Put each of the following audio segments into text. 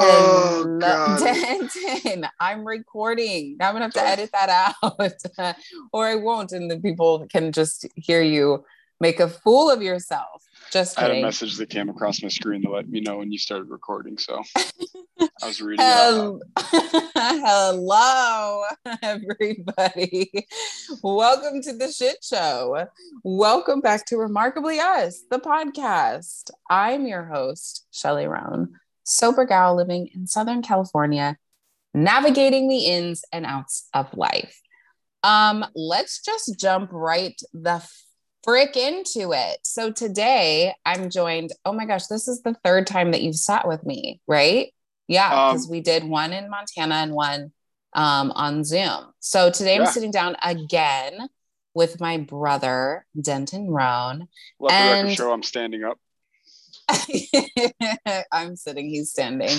Oh, Hello- uh, God. Denton, I'm recording. Now I'm gonna have to edit that out, or I won't, and the people can just hear you make a fool of yourself. Just I had a message that came across my screen to let me know when you started recording. So I was reading it. Hel- Hello, everybody. Welcome to the shit show. Welcome back to Remarkably Us, the podcast. I'm your host, Shelly Roan, sober gal living in Southern California, navigating the ins and outs of life. Um, let's just jump right the frick into it. So today I'm joined. Oh my gosh, this is the third time that you've sat with me, right? Yeah, because Um, we did one in Montana and one um, on Zoom. So today I'm sitting down again with my brother, Denton Roan. Let the and- record show I'm standing up. I'm sitting, he's standing.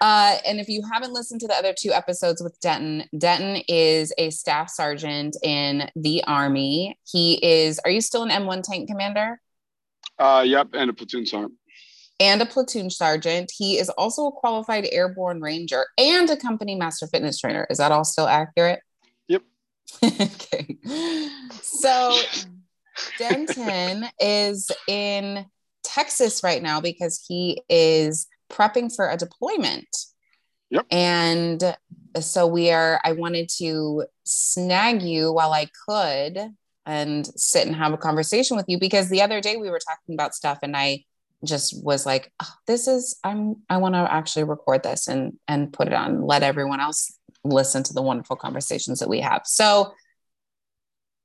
Uh, and if you haven't listened to the other two episodes with Denton, Denton is a staff sergeant in the Army. He is, are you still an M1 tank commander? Uh, yep, and a platoon sergeant. and a platoon sergeant. He is also a qualified airborne ranger and a company master fitness trainer. Is that all still accurate? Yep. okay. So Denton is in Texas right now because he is prepping for a deployment. Yep. And so we are, I wanted to snag you while I could and sit and have a conversation with you because the other day we were talking about stuff and I just was like, "Oh, this is, I'm, I want to actually record this and, and put it on, let everyone else listen to the wonderful conversations that we have. So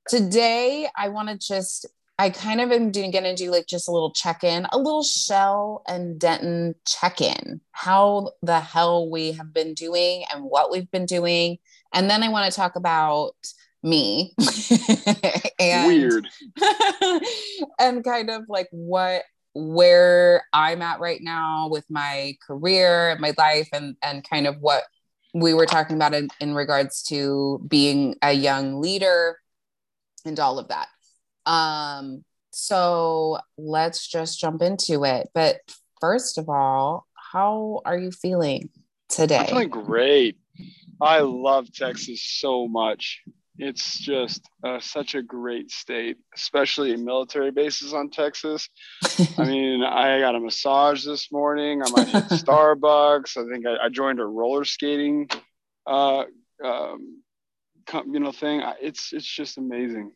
today I want to just I kind of am doing gonna do like just a little check-in, a little Shell and Denton check-in, how the hell we have been doing and what we've been doing. And then I want to talk about me and Weird. and kind of like what where I'm at right now with my career, and my life, and and kind of what we were talking about in, in regards to being a young leader and all of that. Um, so let's just jump into it. But first of all, how are you feeling today? I'm feeling great. I love Texas so much. It's just uh, such a great state, especially military bases on Texas. I mean, I got a massage this morning. I might hit Starbucks. I think I, I joined a roller skating, uh, um, you know, thing. I- It's it's just amazing.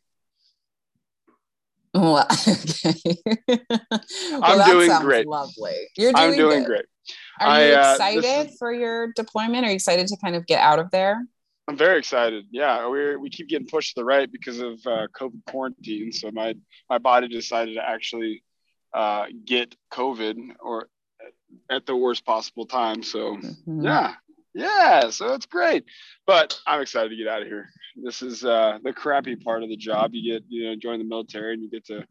Well, okay. Well, I'm doing great. Lovely. You're doing, I'm doing good. great. Are I, you uh, excited for your deployment? Are you excited to kind of get out of there? I'm very excited. Yeah, we we keep getting pushed to the right because of uh, COVID quarantine. So my my body decided to actually uh, get COVID or at the worst possible time. So Mhm. yeah, yeah. So it's great. But I'm excited to get out of here. This is uh, the crappy part of the job. You get you know join the military and you get to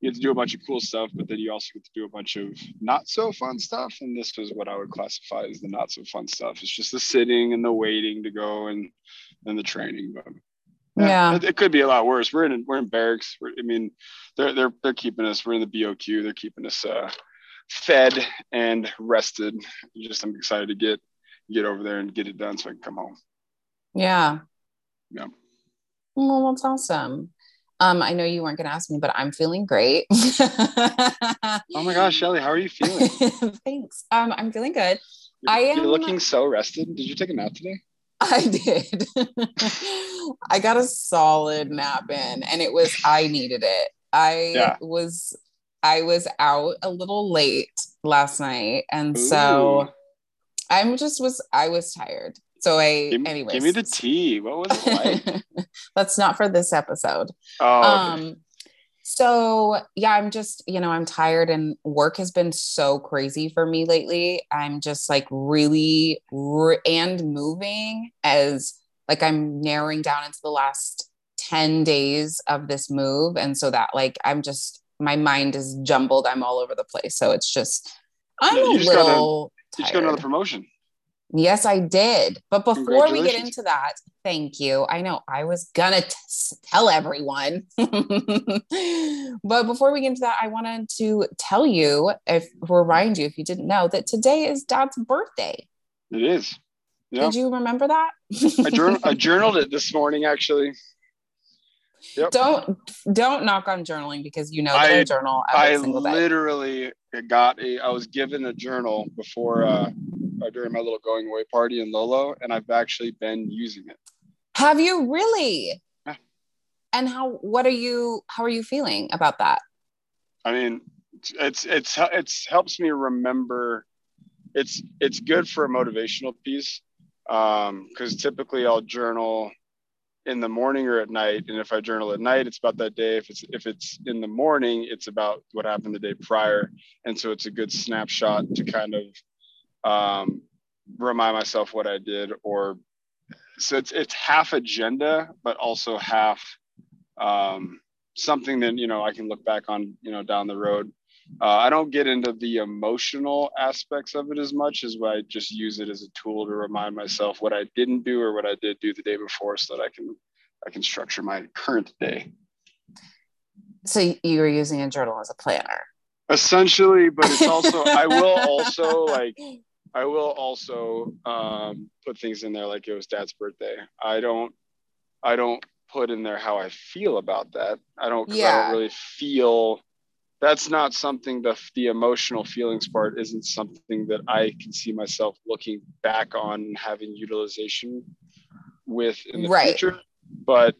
you get to do a bunch of cool stuff, but then you also get to do a bunch of not so fun stuff. And this was what I would classify as the not so fun stuff. It's just the sitting and the waiting to go and and the training. But Yeah. it, it could be a lot worse. We're in we're in barracks. We're, I mean, they're they're they're keeping us. We're in the BOQ. They're keeping us uh, fed and rested. Just I'm excited to get get over there and get it done so I can come home. Yeah. Yeah. Well, that's awesome. Um, I know you weren't going to ask me, but I'm feeling great. Oh my gosh, Shelly, how are you feeling? Thanks. Um, I'm feeling good. You're, I am- you're looking so rested. Did you take a nap today? I did. I got a solid nap in, and it was I needed it. I Yeah. was I was out a little late last night, and so I'm just was I was tired. So I, Give, anyways, give me the tea. What was it like? That's not for this episode. Oh, okay. Um, so yeah, I'm just, you know, I'm tired and work has been so crazy for me lately. I'm just like really re- and moving as like I'm narrowing down into the last 10 days of this move. And so that like I'm just my mind is jumbled. I'm all over the place. So it's just I'm a just got a- little you just got another promotion. Yes, I did. But before we get into that, thank you. I know I was gonna t- tell everyone, but before we get into that, I wanted to tell you, if remind you, if you didn't know, that today is Dad's birthday. It is. Yep. Did you remember that? I, journal- I journaled it this morning, actually. Yep. Don't don't knock on journaling because you know that I, I journal every I single day. literally got a. I was given a journal before uh, during my little going away party in Lolo, and I've actually been using it. Have you really? Yeah. And how? What are you? How are you feeling about that? I mean, it's it's it's helps me remember. It's it's good for a motivational piece because um, typically I'll journal in the morning or at night and if i journal at night it's about that day if it's if it's in the morning it's about what happened the day prior and so it's a good snapshot to kind of um, remind myself what i did or so it's it's half agenda but also half um, something that you know i can look back on you know down the road uh, I don't get into the emotional aspects of it as much as what I just use it as a tool to remind myself what I didn't do or what I did do the day before, so that I can I can structure my current day. So you were using a journal as a planner, essentially, but it's also I will also like I will also um, put things in there like it was Dad's birthday. I don't I don't put in there how I feel about that. I don't yeah. I don't really feel that's not something the the emotional feelings part isn't something that I can see myself looking back on and having utilization with in the right. future. But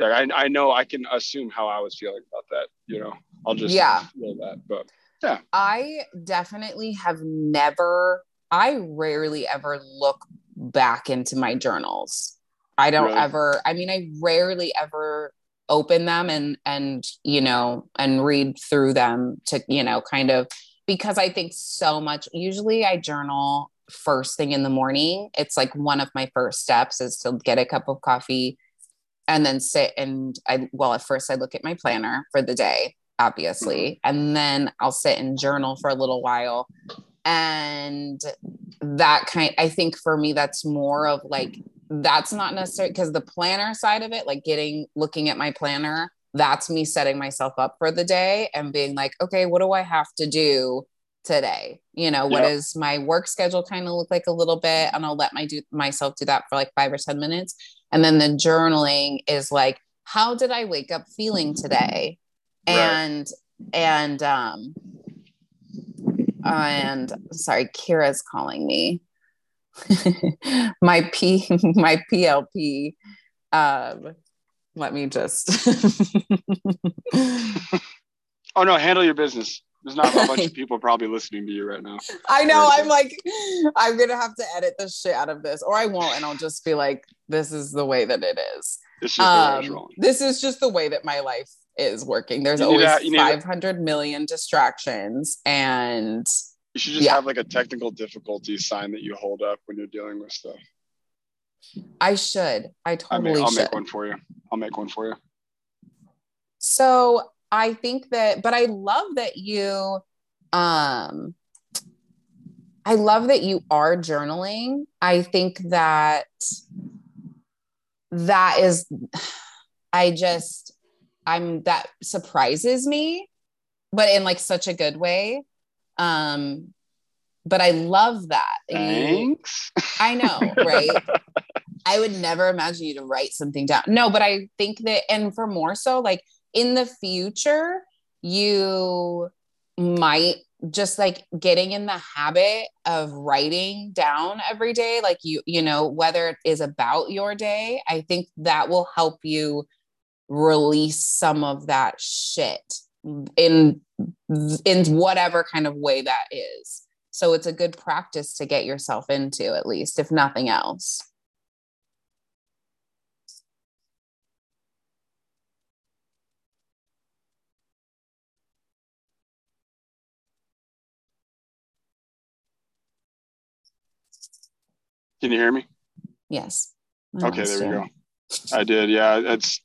I, I know I can assume how I was feeling about that. You know, I'll just yeah feel that. But yeah, I definitely have never. I rarely ever look back into my journals. I don't really? ever. I mean, I rarely ever open them and and you know and read through them to you know kind of because I think so much usually I journal first thing in the morning it's like one of my first steps is to get a cup of coffee and then sit and I well at first I look at my planner for the day obviously mm-hmm. and then I'll sit and journal for a little while and that kind I think for me that's more of like that's not necessary because the planner side of it, like getting looking at my planner, that's me setting myself up for the day and being like, okay, what do I have to do today? You know, what yep. does my work schedule kind of look like a little bit? And I'll let my do myself do that for like five or 10 minutes. And then the journaling is like, how did I wake up feeling today? Right. And and um and sorry, Kira's calling me. my P my PLP. Um, let me just. oh no! Handle your business. There's not a bunch of people probably listening to you right now. I know. I'm like, I'm gonna have to edit the shit out of this, or I won't, and I'll just be like, "This is the way that it is." This, is, um, this is just the way that my life is working. There's always to, 500 million distractions, and you should just yeah. have like a technical difficulty sign that you hold up when you're dealing with stuff. I should. I totally I may, I'll should. make one for you. I'll make one for you. So I think that, but I love that you, um, I love that you are journaling. I think that that is, I just, I'm that surprises me, but in like such a good way um, but I love that. Thanks. I know, right? I would never imagine you to write something down. No, but I think that, and for more so, like in the future, you might just like getting in the habit of writing down every day, like you, you know, whether it is about your day, I think that will help you release some of that shit in in whatever kind of way that is so it's a good practice to get yourself into at least if nothing else Can you hear me? Yes. okay, there we go. I did. Yeah, it's.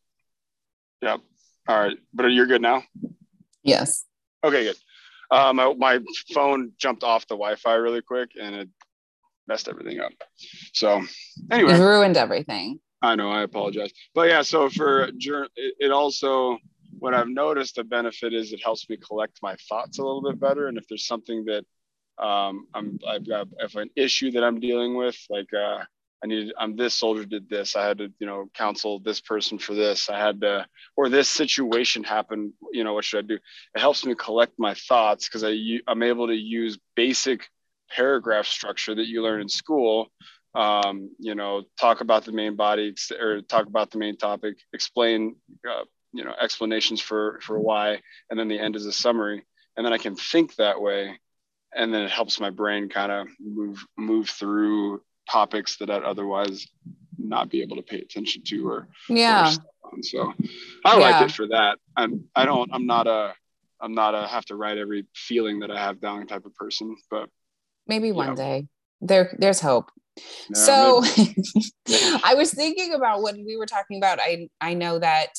Yep. All right, but you're good now. Yes. Okay, good. Uh, my, my phone jumped off the Wi-Fi really quick, and it messed everything up. So anyway, ruined everything. I know. I apologize, but yeah. So for it also what I've noticed the benefit is it helps me collect my thoughts a little bit better. And if there's something that um, I'm I've got if an issue that I'm dealing with, like uh, I needed I'm this soldier did this, I had to you know counsel this person for this, I had to or this situation happened, you know what should I do? It helps me collect my thoughts because I I'm able to use basic paragraph structure that you learn in school um, you know, talk about the main body or talk about the main topic, explain, uh, you know, explanations for for why, and then the end is a summary, and then I can think that way, and then it helps my brain kind of move move through topics that I'd otherwise not be able to pay attention to or yeah. Or so I yeah. like it for that. I'm I don't I'm not a I'm not a have to write every feeling that I have down type of person, but maybe one yeah. day there there's hope so I was thinking about when we were talking about I I know that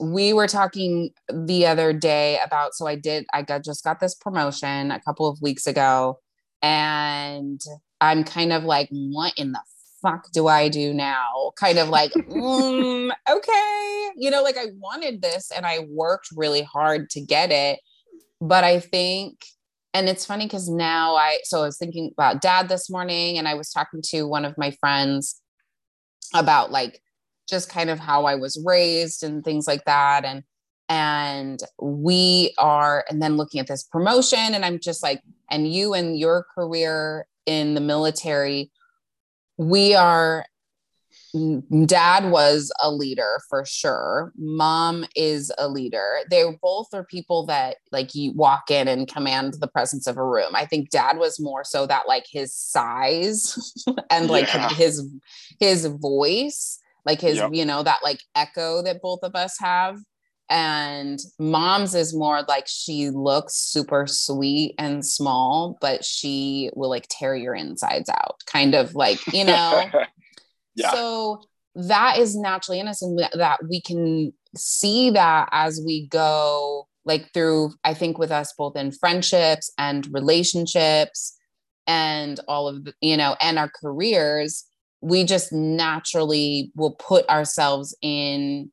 we were talking the other day about so I did I got just got this promotion a couple of weeks ago and I'm kind of like what in the fuck do I do now? Kind of like mm, okay, you know like I wanted this and I worked really hard to get it but I think and it's funny because now I so I was thinking about dad this morning and I was talking to one of my friends about like just kind of how I was raised and things like that and and we are and then looking at this promotion and I'm just like and you and your career in the military we are dad was a leader for sure mom is a leader they both are people that like you walk in and command the presence of a room i think dad was more so that like his size and like yeah. his his voice like his yep. you know that like echo that both of us have and mom's is more like she looks super sweet and small but she will like tear your insides out kind of like you know Yeah. So that is naturally in us, and that we can see that as we go, like through, I think, with us both in friendships and relationships and all of the, you know, and our careers, we just naturally will put ourselves in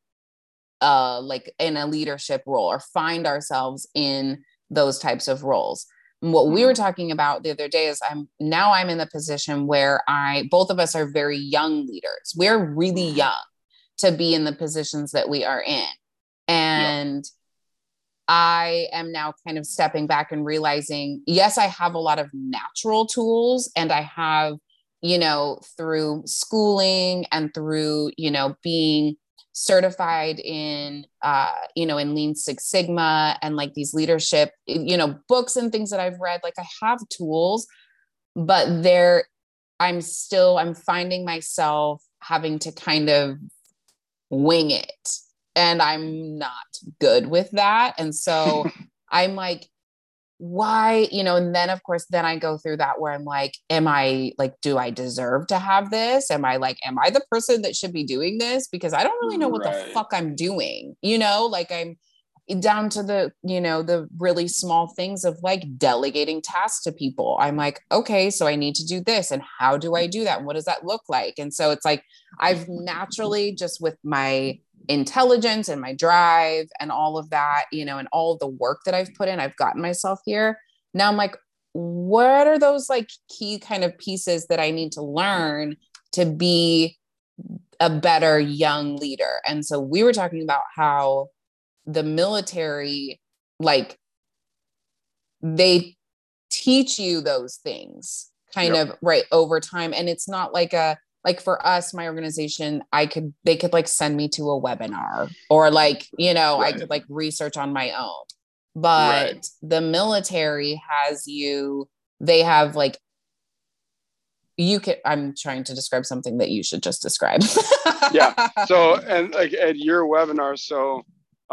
uh like in a leadership role or find ourselves in those types of roles what we were mm-hmm. talking about the other day is i'm now i'm in the position where i both of us are very young leaders we're really young to be in the positions that we are in and yep. i am now kind of stepping back and realizing yes i have a lot of natural tools and i have you know through schooling and through you know being certified in uh you know in lean six sigma and like these leadership you know books and things that i've read like i have tools but there i'm still i'm finding myself having to kind of wing it. And i'm not good with that. And so i'm like why you know and then of course then i go through that where i'm like am i like do i deserve to have this? Am i like am i the person that should be doing this? Because i don't really know what right. the fuck i'm doing you know? Like i'm down to the you know the really small things of like delegating tasks to people. I'm like okay so i need to do this and how do i do that? And what does that look like? And so it's like i've naturally just with my intelligence and my drive and all of that, you know, and all the work that I've put in, I've gotten myself here. Now I'm like, what are those like key kind of pieces that I need to learn to be a better young leader? And so we were talking about how the military, like, they teach you those things kind yep. of right over time. And it's not like a, like for us my organization i could they could like send me to a webinar or like you know right. i could like research on my own but right. the military has you they have like you can i'm trying to describe something that you should just describe yeah so and like at your webinar so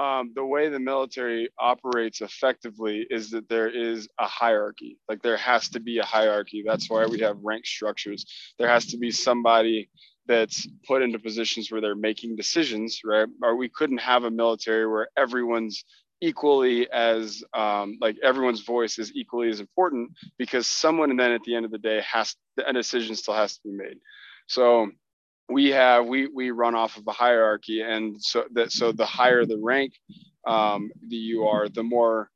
um, the way the military operates effectively is that there is a hierarchy. Like there has to be a hierarchy. That's why we have rank structures. There has to be somebody that's put into positions where they're making decisions, right? Or we couldn't have a military where everyone's equally as um, like everyone's voice is equally as important because someone and then at the end of the day has a decision still has to be made so we have we we run off of a hierarchy and so that so the higher the rank um, that you are the more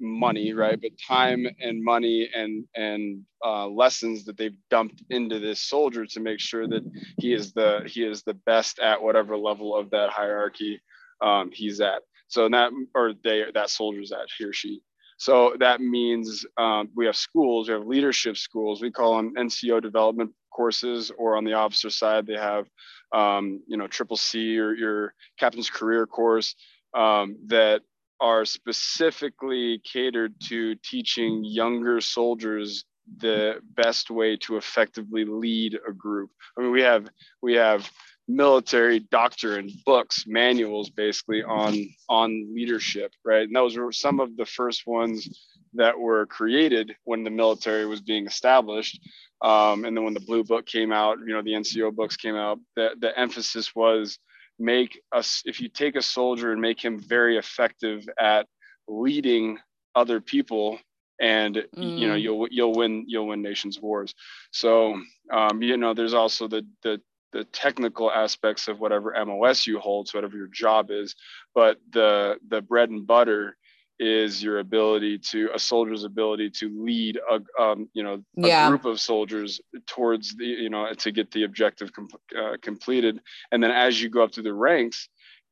money right? But time and money and and uh, lessons that they've dumped into this soldier to make sure that he is the he is the best at whatever level of that hierarchy um, he's at. So that or they that soldier's at he or she so that means um, we have schools we have leadership schools we call them nco development courses or on the officer side they have um, you know triple c or your captain's career course um, that are specifically catered to teaching younger soldiers the best way to effectively lead a group. I mean, we have we have military doctrine books, manuals, basically on on leadership, right? And those were some of the first ones that were created when the military was being established. Um, and then when the blue book came out, you know, the NCO books came out. The the emphasis was make us if you take a soldier and make him very effective at leading other people and mm. you know mm. you'll you'll win you'll win nations wars so um, you know there's also the the the technical aspects of whatever MOS you hold, so whatever your job is, but the the bread and butter is your ability to a soldier's ability to lead a um, you know a yeah. group of soldiers towards the you know to get the objective com- uh, completed and then as you go up through the ranks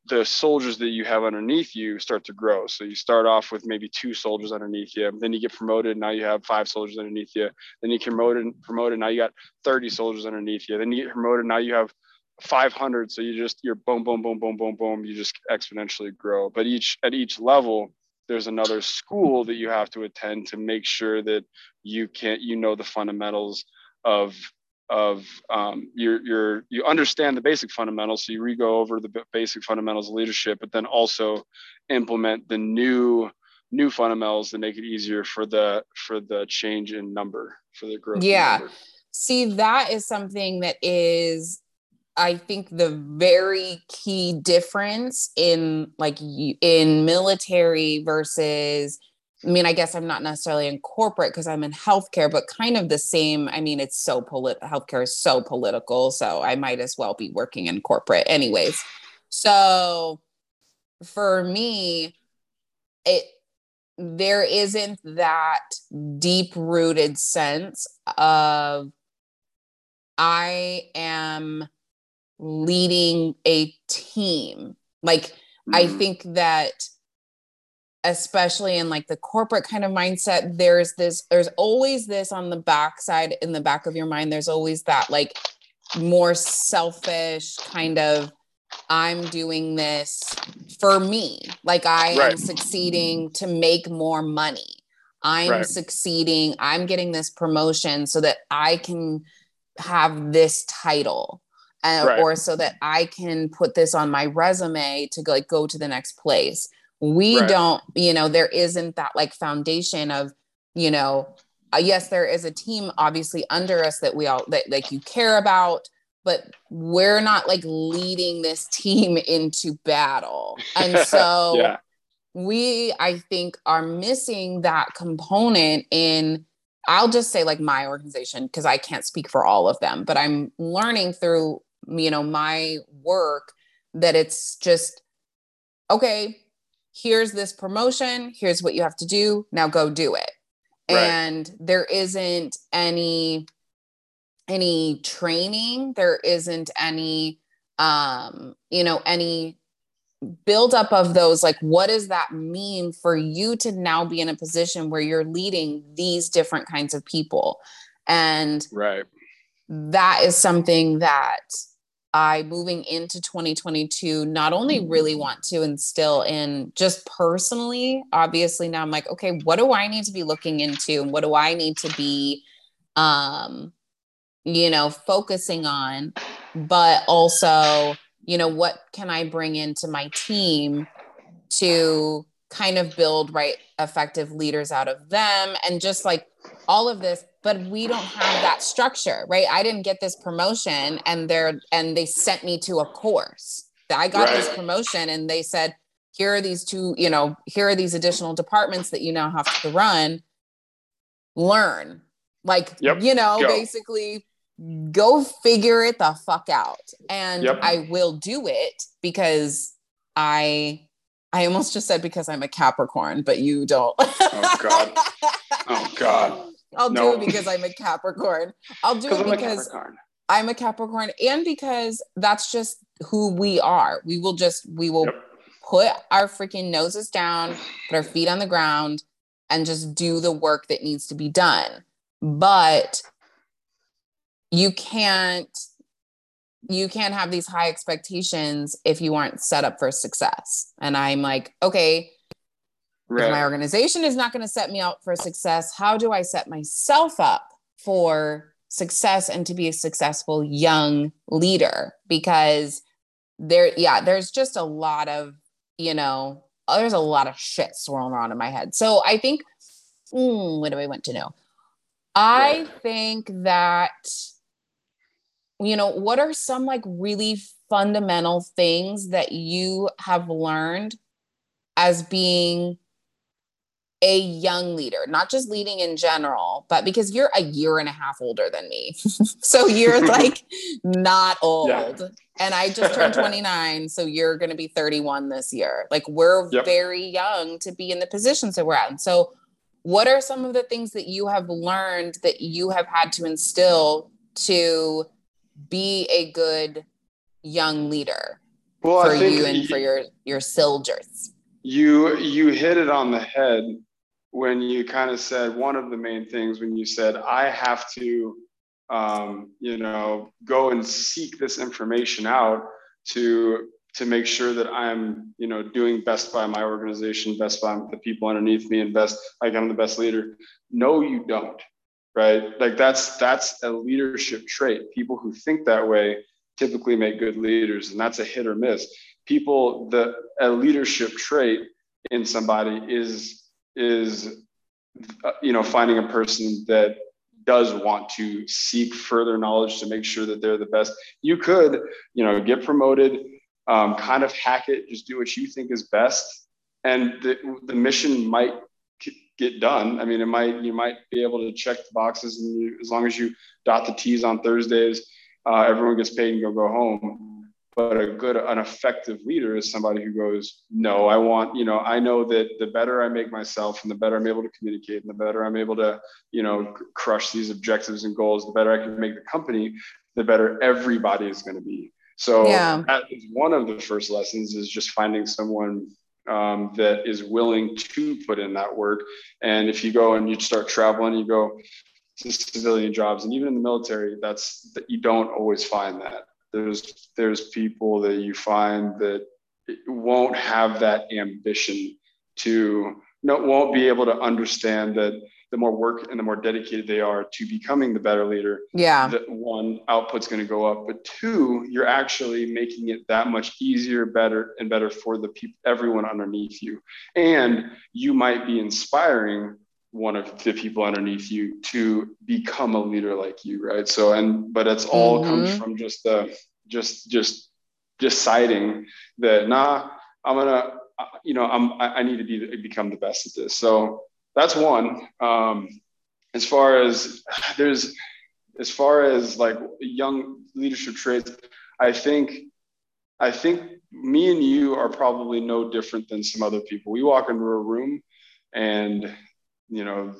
the soldiers that you have underneath you start to grow. So you start off with maybe two soldiers underneath you then you get promoted now you have five soldiers underneath you. Then you get promoted promoted now you got 30 soldiers underneath you. Then you get promoted now you have 500 so you just you're boom boom boom boom boom boom. You just exponentially grow. But each at each level there's another school that you have to attend to make sure that you can't you know the fundamentals of of um, your your you understand the basic fundamentals so you re-go over the basic fundamentals of leadership but then also implement the new new fundamentals that make it easier for the for the change in number for the growth yeah. see that is something that is I think the very key difference in like in military versus I mean, I guess I'm not necessarily in corporate because I'm in healthcare, but kind of the same. I mean, it's so polit healthcare is so political, so I might as well be working in corporate anyways. So for me, it there isn't that deep rooted sense of I am leading a team. Like, mm-hmm. I think that especially in like the corporate kind of mindset there's this there's always this on the backside in the back of your mind there's always that like more selfish kind of i'm doing this for me like i right. am succeeding to make more money i'm right. succeeding i'm getting this promotion so that i can have this title uh, right. or so that I can put this on my resume to go, like go to the next place. We right. don't, you know, there isn't that like foundation of, you know, uh, yes, there is a team obviously under us that we all that like you care about, but we're not like leading this team into battle. And so yeah. we, I think, are missing that component in I'll just say like my organization because I can't speak for all of them, but I'm learning through you know my work that it's just okay here's this promotion here's what you have to do now go do it. Right. and there isn't any any training there isn't any um you know any build up of those like what does that mean for you to now be in a position where you're leading these different kinds of people? And right. that is something that I moving into 2022 not only really want to instill in just personally, obviously now I'm like, okay, what do I need to be looking into? And what do I need to be um you know, focusing on, but also, you know, what can I bring into my team to kind of build right effective leaders out of them? And just like all of this but we don't have that structure right i didn't get this promotion and they're and they sent me to a course i got right. this promotion and they said here are these two, you know, here are these additional departments that you now have to run. Learn. Like, yep. you know, Go. basically go figure it the fuck out. And yep. I will do it because I I almost just said because I'm a Capricorn, but you don't. oh God. Oh God. I'll no. do it because I'm a Capricorn. I'll do it because I'm a Capricorn and because that's just who we are. We will just we will yep. put our freaking noses down, put our feet on the ground and just do the work that needs to be done. But you can't you can't have these high expectations if you aren't set up for success. And I'm like, okay, right. if my organization is not going to set me up for success, how do I set myself up for success and to be a successful young leader? Because there, yeah, there's just a lot of, you know, there's a lot of shit swirling around in my head. So I think, mm, what do I want to know? I think that you know, what are some like really fundamental things that you have learned as being a young leader, not just leading in general, but because you're a year and a half older than me. so you're like not old. Yeah. And I just turned 29. So you're going to be 31 this year. Like we're yep. very young to be in the positions that we're at. And so, what are some of the things that you have learned that you have had to instill to be a good young leader well, for you and for your your soldiers. You you hit it on the head when you kind of said one of the main things when you said I have to um, you know go and seek this information out to to make sure that I'm you know doing best by my organization, best by the people underneath me, and best like I'm the best leader. No, you don't right? Like that's that's a leadership trait. People who think that way typically make good leaders, and that's a hit or miss. People the a leadership trait in somebody is is uh, you know finding a person that does want to seek further knowledge to make sure that they're the best. You could, you know, get promoted, um, kind of hack it, just do what you think is best, and the, the mission might get done. I mean, it might you might be able to check the boxes, and you, as long as you dot the T's on Thursdays, uh, everyone gets paid and go go home. But a good, an effective leader is somebody who goes, no, I want, you know, I know that the better I make myself, and the better I'm able to communicate, and the better I'm able to, you know, crush these objectives and goals, the better I can make the company, the better everybody is going to be. So yeah. that is one of the first lessons is just finding someone um, that is willing to put in that work. And if you go and you start traveling, you go to civilian jobs, and even in the military, that's that you don't always find that. There's there's people that you find that won't have that ambition to no won't be able to understand that the more work and the more dedicated they are to becoming the better leader, yeah, the one output's going to go up. But two, you're actually making it that much easier, better, and better for the people, everyone underneath you, and you might be inspiring one of the people underneath you to become a leader like you, right? So, and but it's all mm-hmm. comes from just the just just deciding that nah, I'm gonna, you know, I'm I, I need to be become the best at this. So that's one. Um, as far as there's, as far as like young leadership traits, I think, I think me and you are probably no different than some other people. We walk into a room, and you know,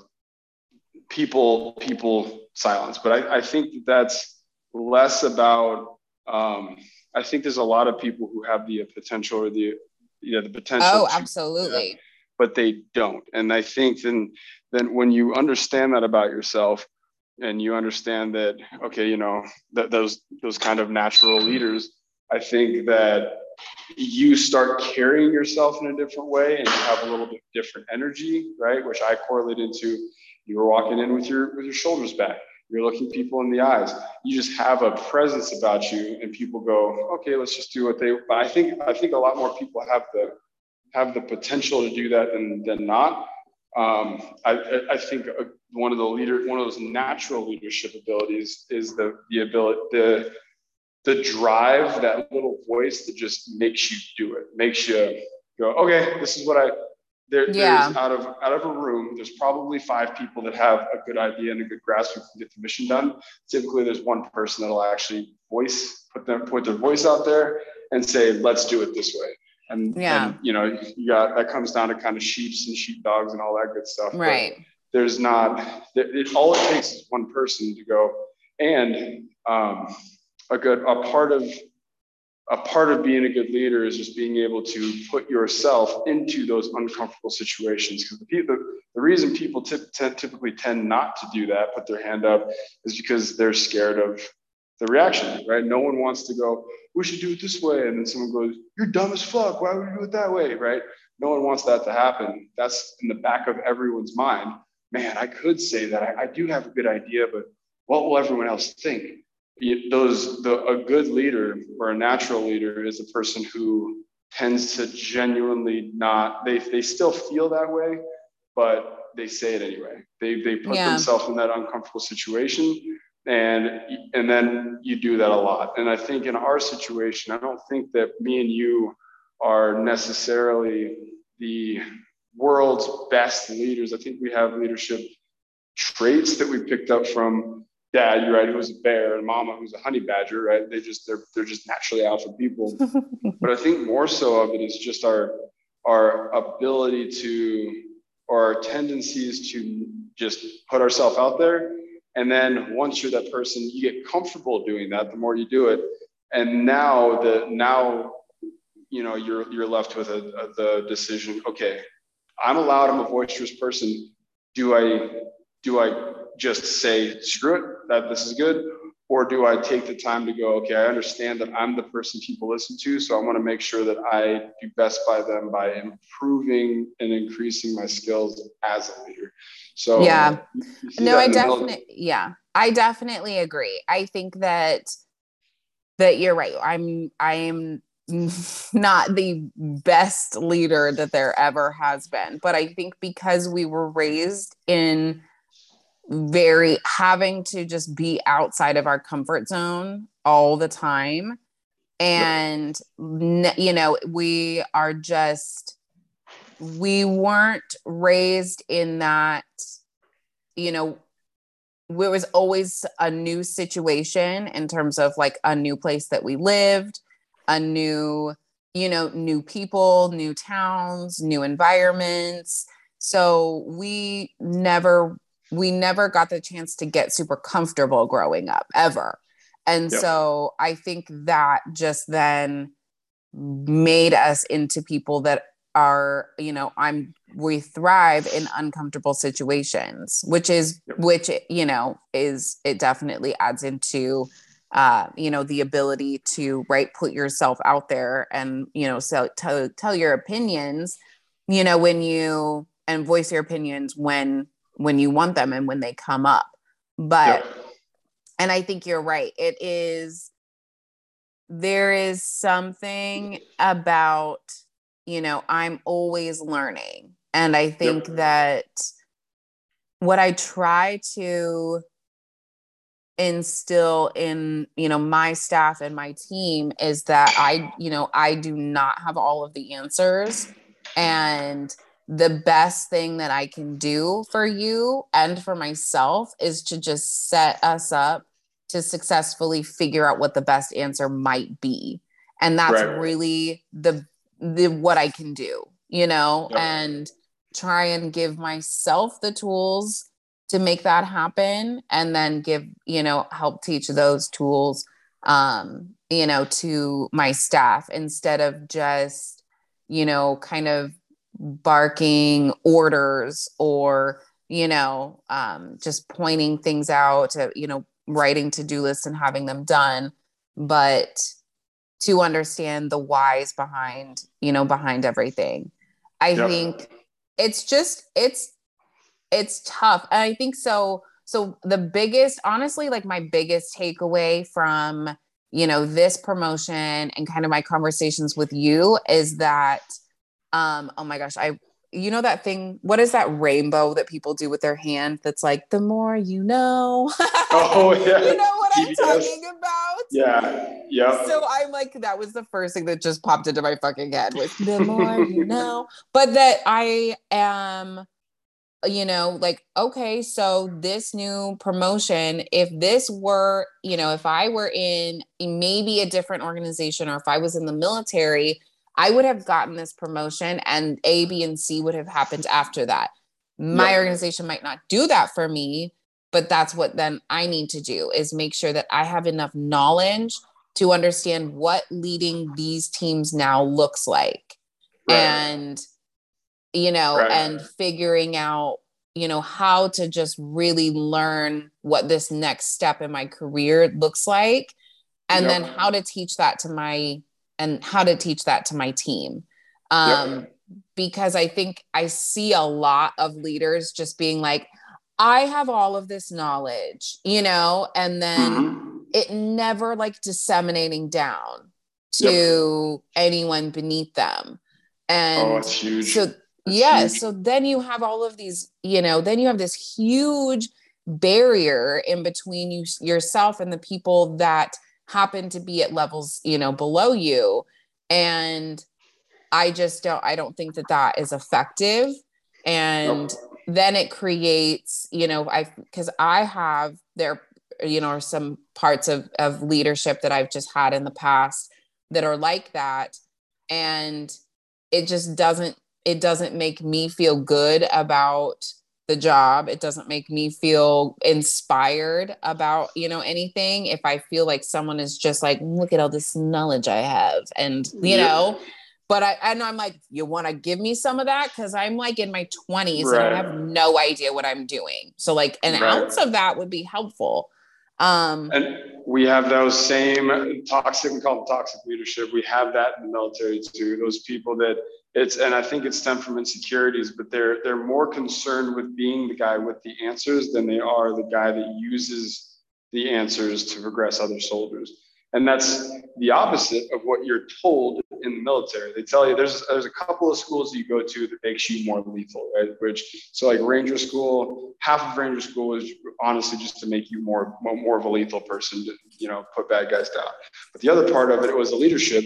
people, people silence. But I, I think that's less about. Um, I think there's a lot of people who have the potential or the you know the potential. Oh, absolutely. But they don't. And I think then then when you understand that about yourself and you understand that okay, you know, that those those kind of natural leaders, I think that you start carrying yourself in a different way and you have a little bit different energy, right? Which I correlate into you were walking in with your with your shoulders back. You're looking people in the eyes. You just have a presence about you, and people go, "Okay, let's just do what they." But I think I think a lot more people have the have the potential to do that than, than not. Um, I, I think one of the leader, one of those natural leadership abilities is the, the ability, the, the drive, that little voice that just makes you do it, makes you, go, okay, this is what I there, Yeah. there's out of out of a room, there's probably five people that have a good idea and a good grasp who can get the mission done. Typically, there's one person that'll actually voice put them put their voice out there and say, let's do it this way. And, Yeah. and you know, you got that comes down to kind of sheeps and sheepdogs and all that good stuff. But Right. there's not it, it- all it takes is one person to go and um, a good a part of a part of being a good leader is just being able to put yourself into those uncomfortable situations. Because the, the, the reason people tip, t- typically tend not to do that put their hand up is because they're scared of the reaction right? No one wants to go we should do it this way and then someone goes you're dumb as fuck. Why would you do it that way? Right? No one wants that to happen. That's in the back of everyone's mind. Man i could say that. I, I do have a good idea but what will everyone else think those the a good leader or a natural leader is a person who tends to genuinely not they they still feel that way but they say it anyway. They they put Yeah. themselves in that uncomfortable situation and and then you do that a lot. And i think in our situation i don't think that me and you are necessarily the world's best leaders. I think we have leadership traits that we picked up from dad you're right who's a bear and mama who's a honey badger right? They just they're, they're just naturally alpha people. But i think more so of it is just our our ability to or our tendencies to just put ourselves out there. And then once you're that person you get comfortable doing that the more you do it. And now the now you know you're you're left with a, a the decision okay i'm allowed i'm a boisterous person. Do i do i just say screw it that this is good or do i take the time to go okay i understand that i'm the person people listen to so i want to make sure that i do best by them by improving and increasing my skills as a leader. So Yeah. no i in the middle- definitely yeah i definitely agree. I think that that you're right. I'm i am not the best leader that there ever has been but i think because we were raised in very having to just be outside of our comfort zone all the time. And you know we are just we weren't raised in that you know it was always a new situation in terms of like a new place that we lived a new you know new people new towns new environments. So we never we never got the chance to get super comfortable growing up ever and Yep. so i think that just then made us into people that are you know i'm we thrive in uncomfortable situations which is Yep. which you know is it definitely adds into uh you know the ability to right put yourself out there and you know so tell tell your opinions you know when you and voice your opinions when when you want them and when they come up but Yep. and I think you're right. It is, there is something about, you know, I'm always learning. And I think that what I try to instill in, you know, my staff and my team is that I, you know, I do not have all of the answers. And the best thing that I can do for you and for myself is to just set us up to successfully figure out what the best answer might be. And that's Right. really the the what I can do, you know, Yep. and try and give myself the tools to make that happen and then give, you know, help teach those tools um, you know, to my staff instead of just, you know, kind of barking orders or you know um, just pointing things out to you know writing to-do lists and having them done. But to understand the whys behind you know behind everything. I Yep. think it's just it's it's tough. And i think so so the biggest honestly like my biggest takeaway from you know this promotion and kind of my conversations with you is that um oh my gosh i you know that thing what is that rainbow that people do with their hand that's like the more you know Oh, yeah. you know what i'm PBS. talking about Yeah. Yeah. So I'm like, that was the first thing that just popped into my fucking head was the more you know. But that I am, you know, like, okay, so this new promotion, if this were, you know, if I were in maybe a different organization or if I was in the military, I would have gotten this promotion and A, B, and C would have happened after that. My organization might not do that for me, but that's what then I need to do is make sure that I have enough knowledge to understand what leading these teams now looks like. Right. And you know, right. and figuring out, you know, how to just really learn what this next step in my career looks like and yep. then how to teach that to my and how to teach that to my team. Um yep because I think I see a lot of leaders just being like, I have all of this knowledge, you know, and then mm-hmm. it never like disseminating down to yep. anyone beneath them. And oh, it's huge. So, yeah. Huge. So then you have all of these, you know, then you have this huge barrier in between you yourself and the people that happen to be at levels, you know, below you. And I just don't, I don't think that that is effective. And then it creates you know i because i have there you know some parts of of leadership that i've just had in the past that are like that and it just doesn't it doesn't make me feel good about the job it doesn't make me feel inspired about you know anything if i feel like someone is just like look at all this knowledge i have and you yeah. know but I and I'm like, you want to give me some of that because I'm like in my 20s right. and I have no idea what I'm doing. So like an right. ounce of that would be helpful. Um, and we have those same toxic, we call them toxic leadership. We have that in the military too. Those people that it's, and I think it's stemmed from insecurities, but they're they're more concerned with being the guy with the answers than they are the guy that uses the answers to progress other soldiers. And that's the opposite of what you're told in the military. They tell you there's there's a couple of schools you go to that makes you more lethal, right? Which so like Ranger School, half of Ranger School is honestly just to make you more more of a lethal person you know put bad guys down. But the other part of it it was a leadership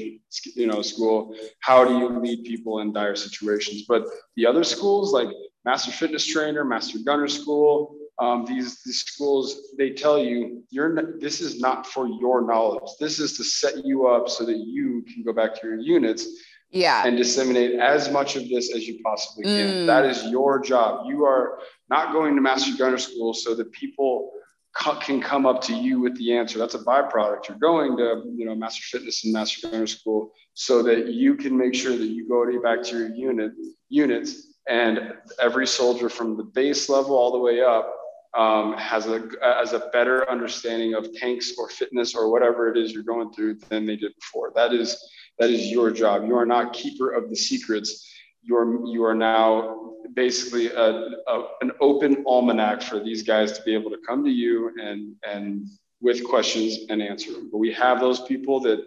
you know school. How do you lead people in dire situations? But the other schools like Master Fitness Trainer, Master Gunner School, um, these, these schools they tell you you're this is not for your knowledge this is to set you up so that you can go back to your units yeah and disseminate as much of this as you possibly can mm. that is your job you are not going to master gunner school so that people can come up to you with the answer that's a byproduct you're going to you know master fitness and master gunner school so that you can make sure that you go to back to your unit units and every soldier from the base level all the way up um, has a as a better understanding of tanks or fitness or whatever it is you're going through than they did before. That is that is your job. You are not keeper of the secrets. You're you are now basically a, a, an open almanac for these guys to be able to come to you and and with questions and answer them. But we have those people that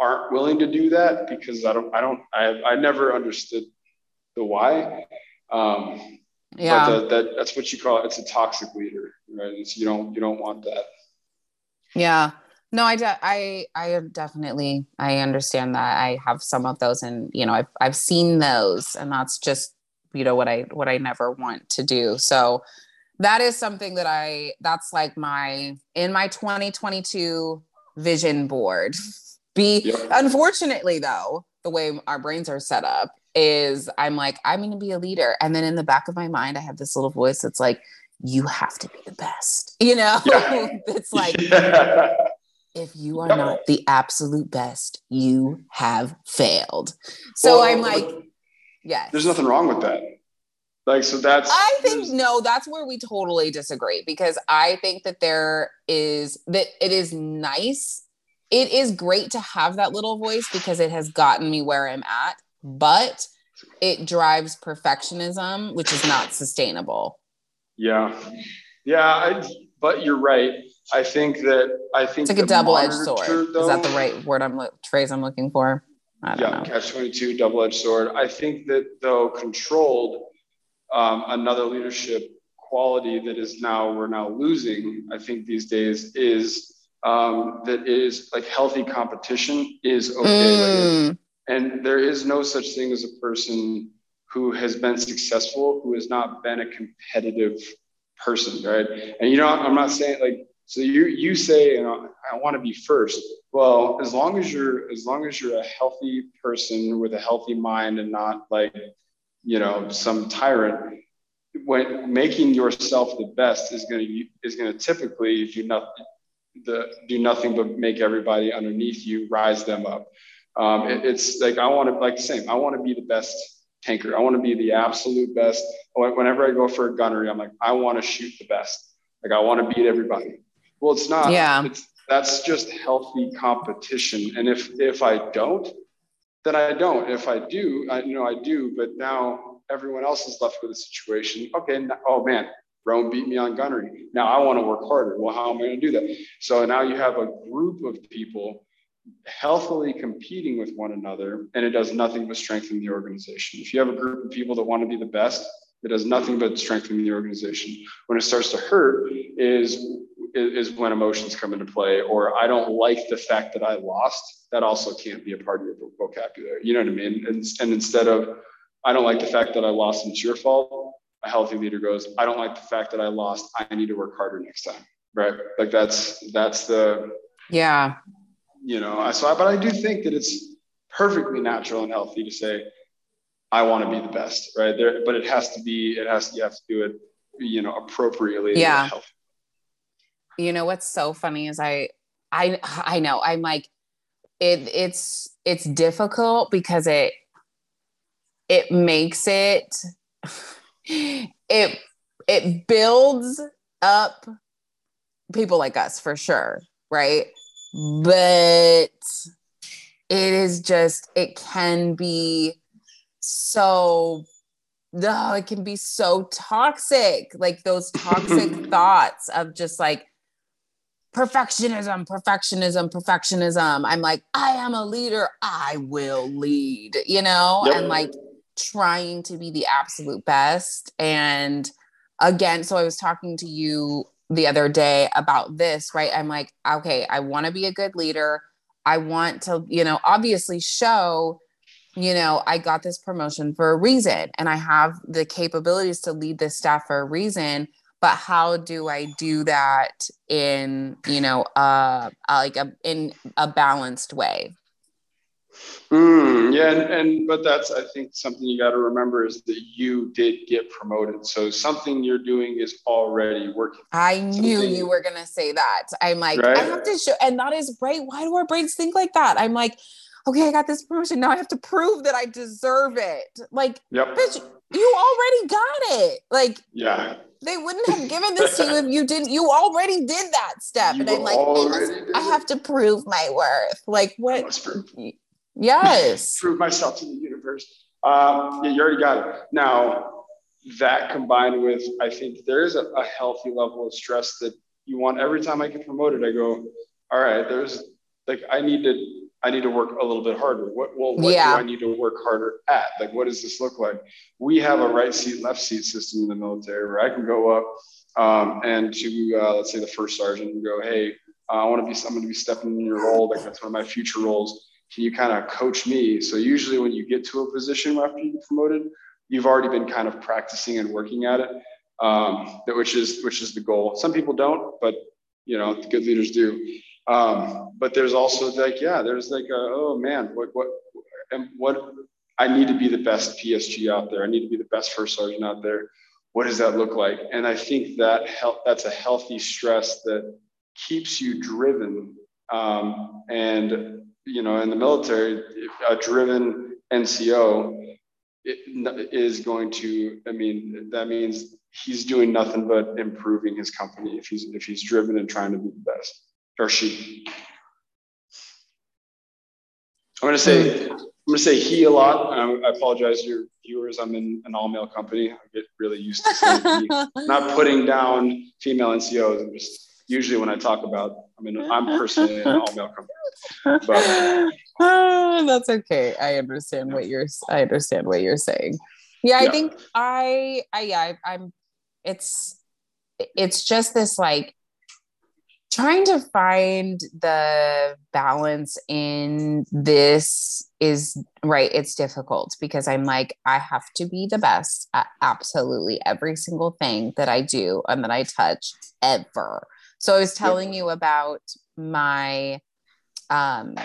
aren't willing to do that because I don't I don't I I never understood the why. Um, yeah but the, that that's what you call it. it's a toxic leader right it's, you don't you don't want that yeah no i de- i i definitely i understand that i have some of those and you know i've i've seen those and that's just you know what i what i never want to do so that is something that i that's like my in my 2022 vision board be yep. unfortunately though the way our brains are set up is I'm like, I'm going to be a leader. And then in the back of my mind, I have this little voice that's like, you have to be the best. You know, yeah. it's like, yeah. If you are not the absolute best, you have failed. So well, I'm like, yes. There's nothing wrong with that. Like, so that's. I think, no, that's where we totally disagree because I think that there is, that it is nice. It is great to have that little voice because it has gotten me where I'm at but it drives perfectionism, which is not sustainable. Yeah. Yeah. I, but you're right. I think that I think it's like a double-edged sword. Though, is that the right word I'm phrase I'm looking for? I don't yeah, know. catch 22, double-edged sword. I think that though controlled, um, another leadership quality that is now we're now losing, I think these days is um, that is like healthy competition is okay. Mm. And there is no such thing as a person who has been successful who has not been a competitive person, right? And you know, I'm not saying like so you you say you know I want to be first. Well, as long as you're as long as you're a healthy person with a healthy mind and not like you know some tyrant, when making yourself the best is going to is going to typically do nothing the do nothing but make everybody underneath you rise them up. Um, it, it's like I want to like the same. I want to be the best tanker. I want to be the absolute best. Whenever I go for a gunnery, I'm like I want to shoot the best. Like I want to beat everybody. Well, it's not. Yeah. It's, that's just healthy competition. And if if I don't, then I don't. If I do, I you know I do. But now everyone else is left with a situation. Okay. Now, oh man, Rome beat me on gunnery. Now I want to work harder. Well, how am I going to do that? So now you have a group of people healthily competing with one another, and it does nothing but strengthen the organization. If you have a group of people that want to be the best, it does nothing but strengthen the organization. When it starts to hurt, is is when emotions come into play, or I don't like the fact that I lost. That also can't be a part of your vocabulary. You know what I mean? And, and instead of I don't like the fact that I lost and it's your fault, a healthy leader goes, I don't like the fact that I lost. I need to work harder next time. Right. Like that's that's the yeah. You know, I so I, but I do think that it's perfectly natural and healthy to say, I want to be the best, right? There, but it has to be, it has you have to do it, you know, appropriately. Yeah. You know what's so funny is I I I know I'm like it it's it's difficult because it it makes it it it builds up people like us for sure, right? But it is just it can be so no, it can be so toxic. Like those toxic thoughts of just like perfectionism, perfectionism, perfectionism. I'm like, I am a leader. I will lead, you know, yep. and like trying to be the absolute best. And again, so I was talking to you the other day about this, right? I'm like, okay, I want to be a good leader. I want to, you know, obviously show, you know, I got this promotion for a reason and I have the capabilities to lead this staff for a reason. But how do I do that in, you know, uh, like a in a balanced way? Mm, yeah, and, and but that's I think something you got to remember is that you did get promoted, so something you're doing is already working. I knew you were gonna say that. I'm like, right? I have to show, and that is right. Why do our brains think like that? I'm like, okay, I got this promotion. Now I have to prove that I deserve it. Like, yep. bitch, you already got it. Like, yeah. They wouldn't have given this to you if you didn't. You already did that step, you and I'm like, I, have to prove my worth. Like, what? Yes. Prove myself to the universe. Um, yeah, you already got it. Now, that combined with, I think there is a, a healthy level of stress that you want every time I get promoted, I go, all right, there's like, I need to, I need to work a little bit harder. What, well, what yeah. do I need to work harder at? Like, what does this look like? We have a right seat, left seat system in the military where I can go up um, and to, uh, let's say the first sergeant and go, hey, uh, I want to be, I'm to be stepping in your role. Like that's one of my future roles can you kind of coach me? So usually when you get to a position after you get promoted, you've already been kind of practicing and working at it, um, which is which is the goal. Some people don't, but you know, the good leaders do. Um, but there's also like, yeah, there's like, a, oh man, what what and what I need to be the best PSG out there. I need to be the best first sergeant out there. What does that look like? And I think that help, that's a healthy stress that keeps you driven um, and you know, in the military, a driven NCO is going to, I mean, that means he's doing nothing but improving his company if he's if he's driven and trying to be the best, or she. I'm gonna say I'm gonna say he a lot. I apologize to your viewers. I'm in an all male company. I get really used to saying not putting down female NCOs. I'm just usually when I talk about. I mean, I'm personally an all male company. But, uh, that's okay. I understand what you're. I understand what you're saying. Yeah, I yeah. think I. I yeah. I, I'm. It's. It's just this like trying to find the balance in this is right it's difficult because i'm like i have to be the best at absolutely every single thing that i do and that i touch ever so i was telling you about my um